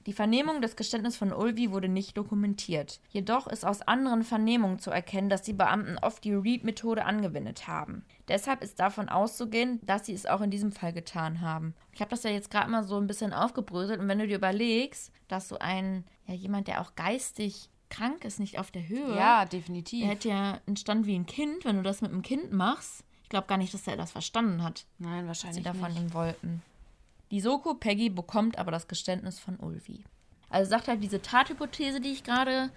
Die Vernehmung des Geständnisses von Ulvi wurde nicht dokumentiert. Jedoch ist aus anderen Vernehmungen zu erkennen, dass die Beamten oft die Read-Methode angewendet haben. Deshalb ist davon auszugehen, dass sie es auch in diesem Fall getan haben. Ich habe das ja jetzt gerade mal so ein bisschen aufgebröselt und wenn du dir überlegst, dass so ein, ja, jemand, der auch geistig krank ist, nicht auf der Höhe. Ja, definitiv. Er hat ja einen Stand wie ein Kind, wenn du das mit einem Kind machst. Ich glaube gar nicht, dass er das verstanden hat. Nein, wahrscheinlich. Was sie da von ihm wollten. Die Soko Peggy bekommt aber das Geständnis von Ulvi. Also sagt halt diese Tathypothese, die ich gerade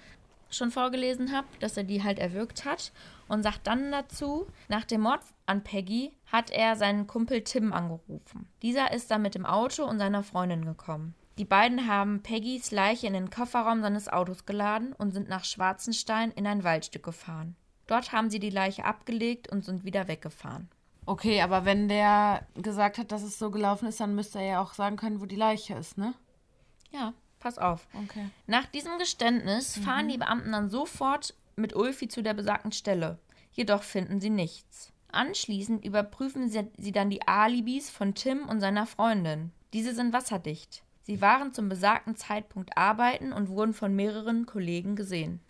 schon vorgelesen habe, dass er die halt erwürgt hat und sagt dann dazu, nach dem Mord an Peggy hat er seinen Kumpel Tim angerufen. Dieser ist dann mit dem Auto und seiner Freundin gekommen. Die beiden haben Peggys Leiche in den Kofferraum seines Autos geladen und sind nach Schwarzenstein in ein Waldstück gefahren. Dort haben sie die Leiche abgelegt und sind wieder weggefahren. Okay, aber wenn der gesagt hat, dass es so gelaufen ist, dann müsste er ja auch sagen können, wo die Leiche ist, ne? Ja, pass auf. Okay. Nach diesem Geständnis fahren mhm. die Beamten dann sofort mit Ulfi zu der besagten Stelle. Jedoch finden sie nichts. Anschließend überprüfen sie, sie dann die Alibis von Tim und seiner Freundin. Diese sind wasserdicht. Sie waren zum besagten Zeitpunkt arbeiten und wurden von mehreren Kollegen gesehen.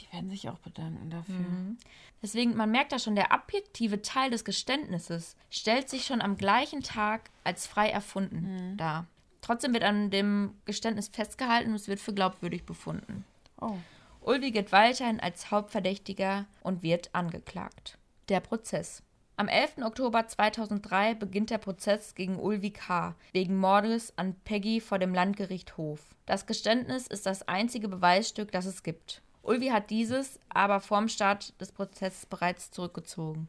Die werden sich auch bedanken dafür. Mhm. Deswegen, man merkt da schon, der objektive Teil des Geständnisses stellt sich schon am gleichen Tag als frei erfunden mhm. dar. Trotzdem wird an dem Geständnis festgehalten und es wird für glaubwürdig befunden. Oh. Ulvi geht weiterhin als Hauptverdächtiger und wird angeklagt. Der Prozess. Am 11. Oktober 2003 beginnt der Prozess gegen Ulvi K. wegen Mordes an Peggy vor dem Landgericht Hof. Das Geständnis ist das einzige Beweisstück, das es gibt. Ulvi hat dieses aber vorm Start des Prozesses bereits zurückgezogen.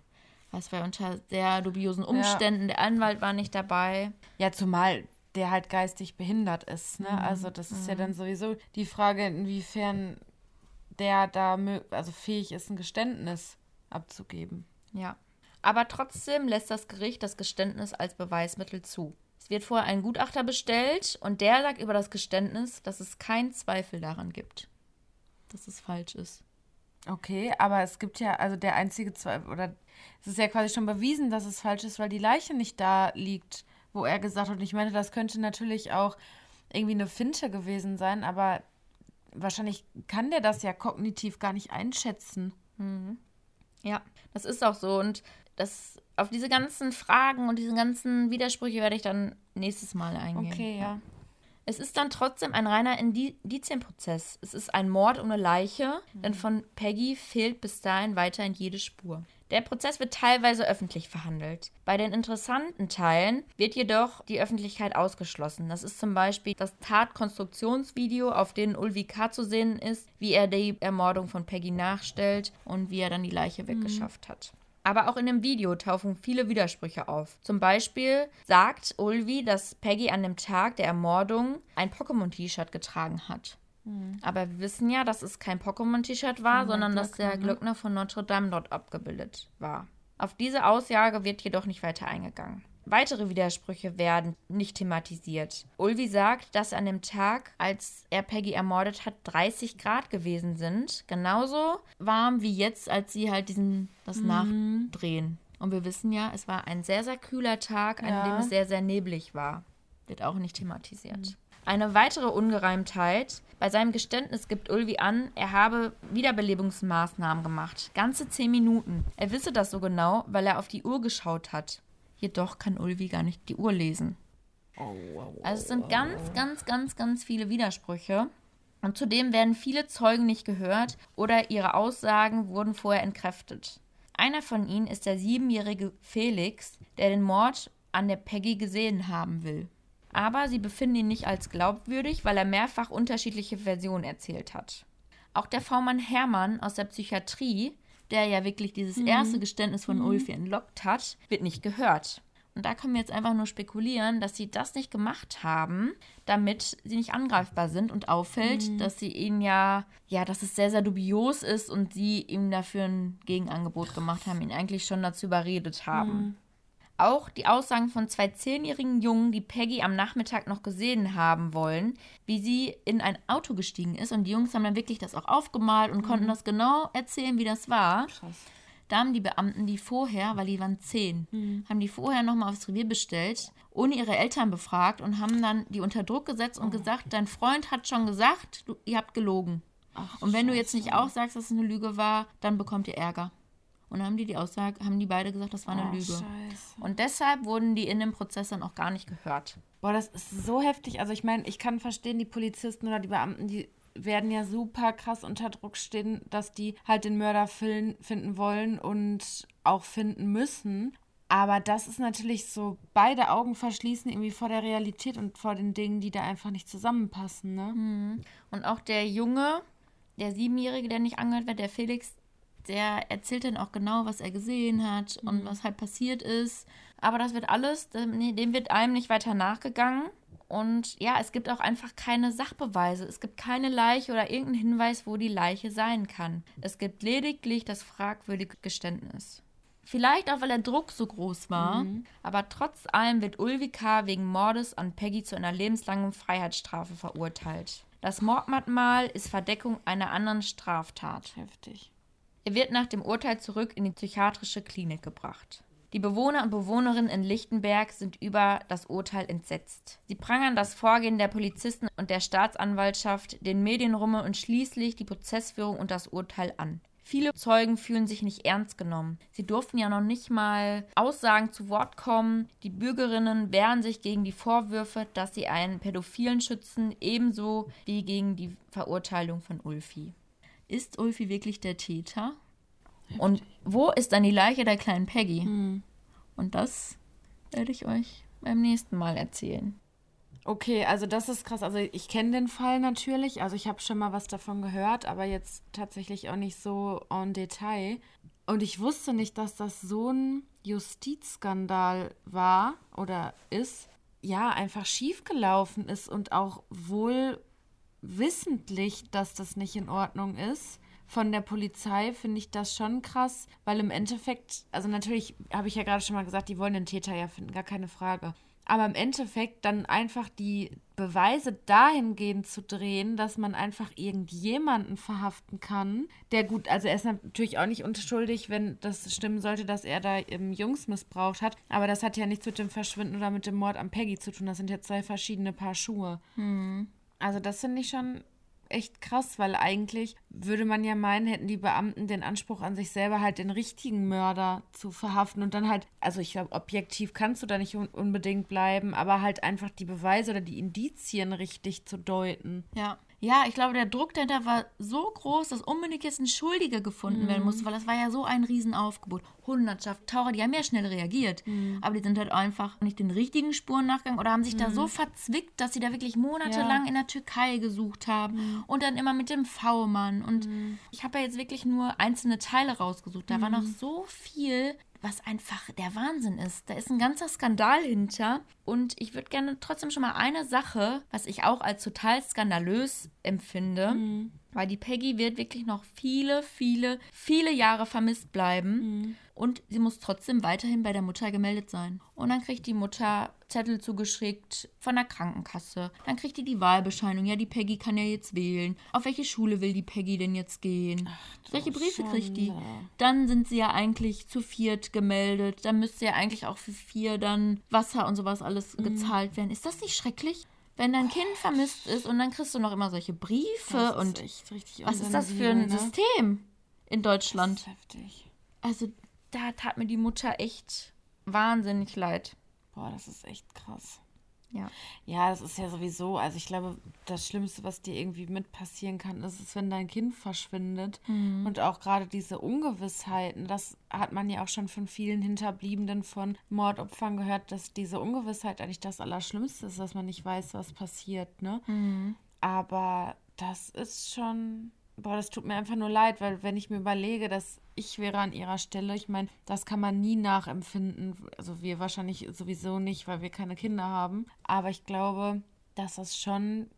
Das war unter sehr dubiosen Umständen. Ja. Der Anwalt war nicht dabei. Ja, zumal der halt geistig behindert ist. Ne? Mhm. Also das ist mhm. ja dann sowieso die Frage, inwiefern der da also fähig ist, ein Geständnis abzugeben. Ja. Aber trotzdem lässt das Gericht das Geständnis als Beweismittel zu. Es wird vorher ein Gutachter bestellt und der sagt über das Geständnis, dass es keinen Zweifel daran gibt dass es falsch ist. Okay, aber es gibt ja, also der einzige Zweifel, oder es ist ja quasi schon bewiesen, dass es falsch ist, weil die Leiche nicht da liegt, wo er gesagt hat. Und ich meine, das könnte natürlich auch irgendwie eine Finte gewesen sein, aber wahrscheinlich kann der das ja kognitiv gar nicht einschätzen. Mhm. Ja, das ist auch so. Und das, auf diese ganzen Fragen und diese ganzen Widersprüche werde ich dann nächstes Mal eingehen. Okay, ja. Es ist dann trotzdem ein reiner Indizienprozess. Es ist ein Mord ohne Leiche, mhm. denn von Peggy fehlt bis dahin weiterhin jede Spur. Der Prozess wird teilweise öffentlich verhandelt. Bei den interessanten Teilen wird jedoch die Öffentlichkeit ausgeschlossen. Das ist zum Beispiel das Tatkonstruktionsvideo, auf dem Ulvi K. zu sehen ist, wie er die Ermordung von Peggy nachstellt und wie er dann die Leiche mhm. weggeschafft hat. Aber auch in dem Video tauchen viele Widersprüche auf. Zum Beispiel sagt Ulvi, dass Peggy an dem Tag der Ermordung ein Pokémon-T-Shirt getragen hat. Mhm. Aber wir wissen ja, dass es kein Pokémon-T-Shirt war, sondern dass der Glöckner von Notre Dame dort abgebildet war. Auf diese Aussage wird jedoch nicht weiter eingegangen. Weitere Widersprüche werden nicht thematisiert. Ulvi sagt, dass an dem Tag, als er Peggy ermordet hat, 30 Grad gewesen sind. Genauso warm wie jetzt, als sie halt diesen das mhm. Nachdrehen. Und wir wissen ja, es war ein sehr, sehr kühler Tag, an ja. dem es sehr, sehr neblig war. Wird auch nicht thematisiert. Mhm. Eine weitere Ungereimtheit. Bei seinem Geständnis gibt Ulvi an, er habe Wiederbelebungsmaßnahmen gemacht. Ganze zehn Minuten. Er wisse das so genau, weil er auf die Uhr geschaut hat. Jedoch kann Ulvi gar nicht die Uhr lesen. Also es sind ganz, ganz, ganz, ganz viele Widersprüche. Und zudem werden viele Zeugen nicht gehört oder ihre Aussagen wurden vorher entkräftet. Einer von ihnen ist der siebenjährige Felix, der den Mord an der Peggy gesehen haben will. Aber sie befinden ihn nicht als glaubwürdig, weil er mehrfach unterschiedliche Versionen erzählt hat. Auch der V-Mann Hermann aus der Psychiatrie der ja wirklich dieses mhm. erste Geständnis von mhm. Ulfi entlockt hat, wird nicht gehört. Und da können wir jetzt einfach nur spekulieren, dass sie das nicht gemacht haben, damit sie nicht angreifbar sind und auffällt, mhm. dass sie ihnen ja, ja, dass es sehr, sehr dubios ist und sie ihm dafür ein Gegenangebot gemacht haben, ihn eigentlich schon dazu überredet haben. Auch die Aussagen von zwei zehnjährigen Jungen, die Peggy am Nachmittag noch gesehen haben wollen, wie sie in ein Auto gestiegen ist. Und die Jungs haben dann wirklich das auch aufgemalt und mhm. konnten das genau erzählen, wie das war. Krass. Da haben die Beamten die vorher, weil die waren zehn, mhm. haben die vorher nochmal aufs Revier bestellt, ohne ihre Eltern befragt und haben dann die unter Druck gesetzt und oh. gesagt, dein Freund hat schon gesagt, du, ihr habt gelogen. Ach, und wenn Scheiße. du jetzt nicht auch sagst, dass es eine Lüge war, dann bekommt ihr Ärger. Und dann haben die die Aussage, haben die beide gesagt, das war eine oh, Lüge. Scheiße. Und deshalb wurden die in dem Prozess dann auch gar nicht gehört. Boah, das ist so heftig. Also ich meine, ich kann verstehen, die Polizisten oder die Beamten, die werden ja super krass unter Druck stehen, dass die halt den Mörder finden wollen und auch finden müssen. Aber das ist natürlich so, beide Augen verschließen irgendwie vor der Realität und vor den Dingen, die da einfach nicht zusammenpassen, ne? Mhm. Und auch der Junge, der Siebenjährige, der nicht angehört wird, der Felix, der erzählt dann auch genau, was er gesehen hat mhm. und was halt passiert ist. Aber das wird alles, dem, wird einem nicht weiter nachgegangen. Und ja, es gibt auch einfach keine Sachbeweise. Es gibt keine Leiche oder irgendeinen Hinweis, wo die Leiche sein kann. Es gibt lediglich das fragwürdige Geständnis. Vielleicht auch, weil der Druck so groß war. Mhm. Aber trotz allem wird Ulvi K. wegen Mordes an Peggy zu einer lebenslangen Freiheitsstrafe verurteilt. Das Mordmahnmal ist Verdeckung einer anderen Straftat. Heftig. Er wird nach dem Urteil zurück in die psychiatrische Klinik gebracht. Die Bewohner und Bewohnerinnen in Lichtenberg sind über das Urteil entsetzt. Sie prangern das Vorgehen der Polizisten und der Staatsanwaltschaft, den Medienrummel und schließlich die Prozessführung und das Urteil an. Viele Zeugen fühlen sich nicht ernst genommen. Sie durften ja noch nicht mal Aussagen zu Wort kommen. Die Bürgerinnen wehren sich gegen die Vorwürfe, dass sie einen Pädophilen schützen, ebenso wie gegen die Verurteilung von Ulfi. Ist Ulfi wirklich der Täter? Und wo ist dann die Leiche der kleinen Peggy? Mhm. Und das werde ich euch beim nächsten Mal erzählen. Okay, also das ist krass. Also ich kenne den Fall natürlich. Also ich habe schon mal was davon gehört, aber jetzt tatsächlich auch nicht so en Detail. Und ich wusste nicht, dass das so ein Justizskandal war oder ist. Ja, einfach schiefgelaufen ist und auch wohl wissentlich, dass das nicht in Ordnung ist. Von der Polizei finde ich das schon krass, weil im Endeffekt, also natürlich habe ich ja gerade schon mal gesagt, die wollen den Täter ja finden, gar keine Frage. Aber im Endeffekt dann einfach die Beweise dahingehend zu drehen, dass man einfach irgendjemanden verhaften kann, der gut, also er ist natürlich auch nicht unschuldig, wenn das stimmen sollte, dass er da Jungs missbraucht hat. Aber das hat ja nichts mit dem Verschwinden oder mit dem Mord an Peggy zu tun. Das sind ja zwei verschiedene Paar Schuhe. Hm. Also das finde ich schon echt krass, weil eigentlich würde man ja meinen, hätten die Beamten den Anspruch an sich selber halt den richtigen Mörder zu verhaften und dann halt, also ich glaube, objektiv kannst du da nicht un unbedingt bleiben, aber halt einfach die Beweise oder die Indizien richtig zu deuten. Ja. Ja, ich glaube, der Druck dahinter war so groß, dass unbedingt jetzt ein Schuldiger gefunden mhm. werden musste, weil das war ja so ein Riesenaufgebot. Hundertschaft, Taucher, die haben ja schnell reagiert, mhm. aber die sind halt einfach nicht den richtigen Spuren nachgegangen oder haben sich mhm. da so verzwickt, dass sie da wirklich monatelang ja. in der Türkei gesucht haben mhm. und dann immer mit dem V-Mann. Und mhm. ich habe ja jetzt wirklich nur einzelne Teile rausgesucht. Da war noch mhm. so viel was einfach der Wahnsinn ist. Da ist ein ganzer Skandal hinter. Und ich würde gerne trotzdem schon mal eine Sache, was ich auch als total skandalös empfinde, mhm. weil die Peggy wird wirklich noch viele, viele, viele Jahre vermisst bleiben. Mhm. Und sie muss trotzdem weiterhin bei der Mutter gemeldet sein. Und dann kriegt die Mutter Zettel zugeschickt von der Krankenkasse. Dann kriegt die die Wahlbescheinigung. Ja, die Peggy kann ja jetzt wählen. Auf welche Schule will die Peggy denn jetzt gehen? Ach, Solche Briefe kriegt die. Dann sind sie ja eigentlich zu viert gemeldet. Dann müsste ja eigentlich auch für vier dann Wasser und sowas alles mhm. gezahlt werden. Ist das nicht schrecklich? Wenn dein Kind vermisst ist und dann kriegst du noch immer solche Briefe und was ist das für ein ne? System in Deutschland? Das ist heftig. Also da tat mir die Mutter echt wahnsinnig leid. Boah, das ist echt krass. Ja. Ja, das ist ja sowieso, also ich glaube, das Schlimmste, was dir irgendwie mit passieren kann, ist es, wenn dein Kind verschwindet. Mhm. Und auch gerade diese Ungewissheiten, das hat man ja auch schon von vielen Hinterbliebenen von Mordopfern gehört, dass diese Ungewissheit eigentlich das Allerschlimmste ist, dass man nicht weiß, was passiert, ne? Mhm. Aber das ist schon boah, das tut mir einfach nur leid, weil wenn ich mir überlege, dass ich wäre an ihrer Stelle, ich meine, das kann man nie nachempfinden. Also wir wahrscheinlich sowieso nicht, weil wir keine Kinder haben. Aber ich glaube, dass das schon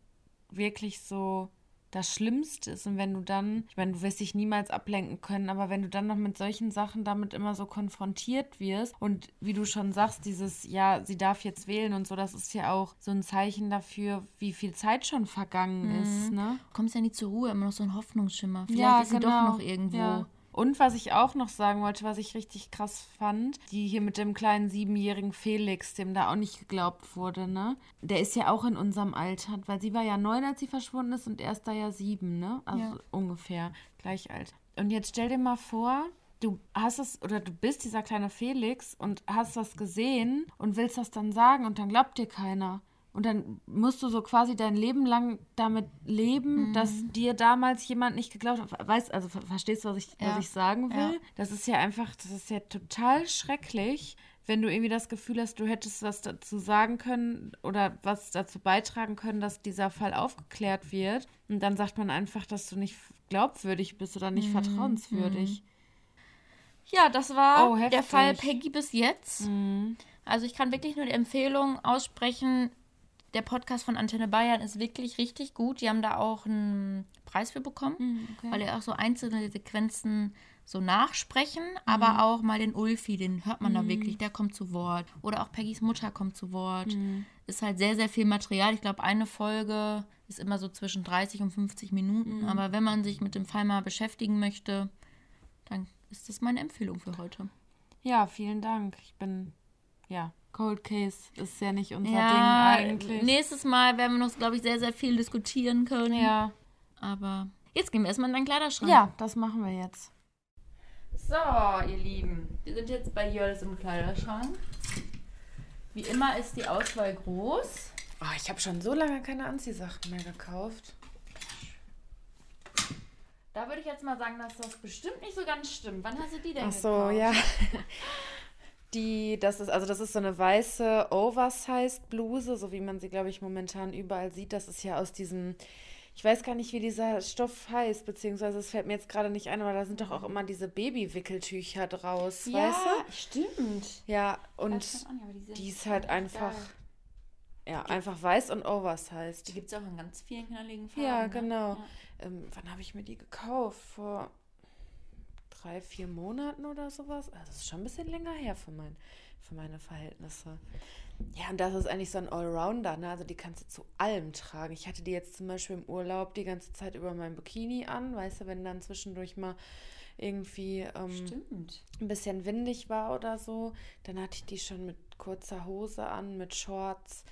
wirklich so das Schlimmste ist. Und wenn du dann, ich meine, du wirst dich niemals ablenken können, aber wenn du dann noch mit solchen Sachen damit immer so konfrontiert wirst und wie du schon sagst, dieses, ja, sie darf jetzt wählen und so, das ist ja auch so ein Zeichen dafür, wie viel Zeit schon vergangen mhm. ist, ne? Du kommst ja nie zur Ruhe, immer noch so ein Hoffnungsschimmer. Vielleicht ja, ist sie genau. doch noch irgendwo. Ja. Und was ich auch noch sagen wollte, was ich richtig krass fand, die hier mit dem kleinen siebenjährigen Felix, dem da auch nicht geglaubt wurde, ne? Der ist ja auch in unserem Alter, weil sie war ja neun, als sie verschwunden ist und er ist da ja sieben, ne? Also ja. ungefähr gleich alt. Und jetzt stell dir mal vor, du hast es oder du bist dieser kleine Felix und hast das gesehen und willst das dann sagen und dann glaubt dir keiner. Und dann musst du so quasi dein Leben lang damit leben, mhm. dass dir damals jemand nicht geglaubt hat. Weißt also verstehst du, was ich, ja. was ich sagen will? Ja. Das ist ja einfach, das ist ja total schrecklich, wenn du irgendwie das Gefühl hast, du hättest was dazu sagen können oder was dazu beitragen können, dass dieser Fall aufgeklärt wird. Und dann sagt man einfach, dass du nicht glaubwürdig bist oder nicht mhm. vertrauenswürdig. Mhm. Ja, das war oh, der Fall Peggy bis jetzt. Mhm. Also ich kann wirklich nur die Empfehlung aussprechen, der Podcast von Antenne Bayern ist wirklich richtig gut. Die haben da auch einen Preis für bekommen, mhm, okay. weil die auch so einzelne Sequenzen so nachsprechen, mhm. aber auch mal den Ulfi, den hört man mhm. da wirklich, der kommt zu Wort. Oder auch Peggys Mutter kommt zu Wort. Mhm. Ist halt sehr, sehr viel Material. Ich glaube, eine Folge ist immer so zwischen 30 und 50 Minuten. Mhm. Aber wenn man sich mit dem Fall mal beschäftigen möchte, dann ist das meine Empfehlung für heute. Ja, vielen Dank. Ich bin, ja, Cold Case ist ja nicht unser ja, Ding eigentlich. Nächstes Mal werden wir noch, glaube ich, sehr, sehr viel diskutieren können. Ja. Aber jetzt gehen wir erstmal in deinen Kleiderschrank. Ja, das machen wir jetzt. So, ihr Lieben, wir sind jetzt bei Jördis im Kleiderschrank. Wie immer ist die Auswahl groß. Oh, ich habe schon so lange keine Anziehsachen mehr gekauft. Da würde ich jetzt mal sagen, dass das bestimmt nicht so ganz stimmt. Wann hast du die denn Ach so, gekauft? ja. die, das ist, also das ist so eine weiße Oversized Bluse, so wie man sie, glaube ich, momentan überall sieht. Das ist ja aus diesem, ich weiß gar nicht, wie dieser Stoff heißt, beziehungsweise es fällt mir jetzt gerade nicht ein, aber da sind doch auch immer diese Babywickeltücher draus, ja, weißt du? stimmt. Ja, und nicht, die ist halt einfach, geil. ja, einfach weiß und Oversized. Die gibt es auch in ganz vielen knalligen Farben. Ja, ne? genau. Ja. Ähm, wann habe ich mir die gekauft? Vor drei, vier Monaten oder sowas. Also das ist schon ein bisschen länger her für, mein, für meine Verhältnisse. Ja, und das ist eigentlich so ein Allrounder, ne? Also die kannst du zu allem tragen. Ich hatte die jetzt zum Beispiel im Urlaub die ganze Zeit über mein Bikini an, weißt du, wenn dann zwischendurch mal irgendwie ähm, ein bisschen windig war oder so, dann hatte ich die schon mit kurzer Hose an, mit Shorts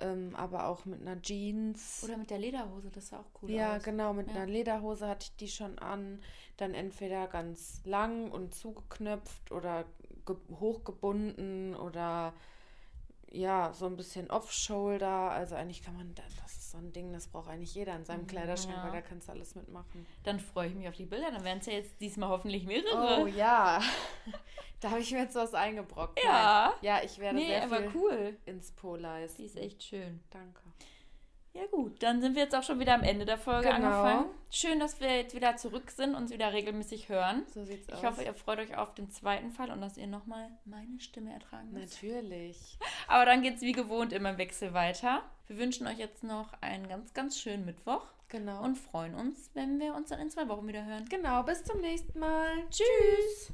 ähm, aber auch mit einer Jeans. Oder mit der Lederhose, das sah auch cool ja, aus. genau, mit ja. einer Lederhose hatte ich die schon an. Dann entweder ganz lang und zugeknöpft oder hochgebunden oder ja, so ein bisschen off-shoulder. Also eigentlich kann man, das ist so ein Ding, das braucht eigentlich jeder in seinem mhm, Kleiderschrank, ja. weil da kannst du alles mitmachen. Dann freue ich mich auf die Bilder, dann werden es ja jetzt diesmal hoffentlich mehrere. Oh ja, da habe ich mir jetzt was eingebrockt. Ja. Nein. Ja, ich werde nee, sehr viel cool. ins Po leisten. Die ist echt schön. Danke. Ja gut, dann sind wir jetzt auch schon wieder am Ende der Folge Genau. angefangen. Schön, dass wir jetzt wieder zurück sind und uns wieder regelmäßig hören. So sieht's Ich aus. hoffe, ihr freut euch auf den zweiten Fall und dass ihr nochmal meine Stimme ertragen müsst. Natürlich. Aber dann geht's wie gewohnt immer im Wechsel weiter. Wir wünschen euch jetzt noch einen ganz, ganz schönen Mittwoch Genau. und freuen uns, wenn wir uns dann in zwei Wochen wieder hören. genau, bis zum nächsten Mal. Tschüss!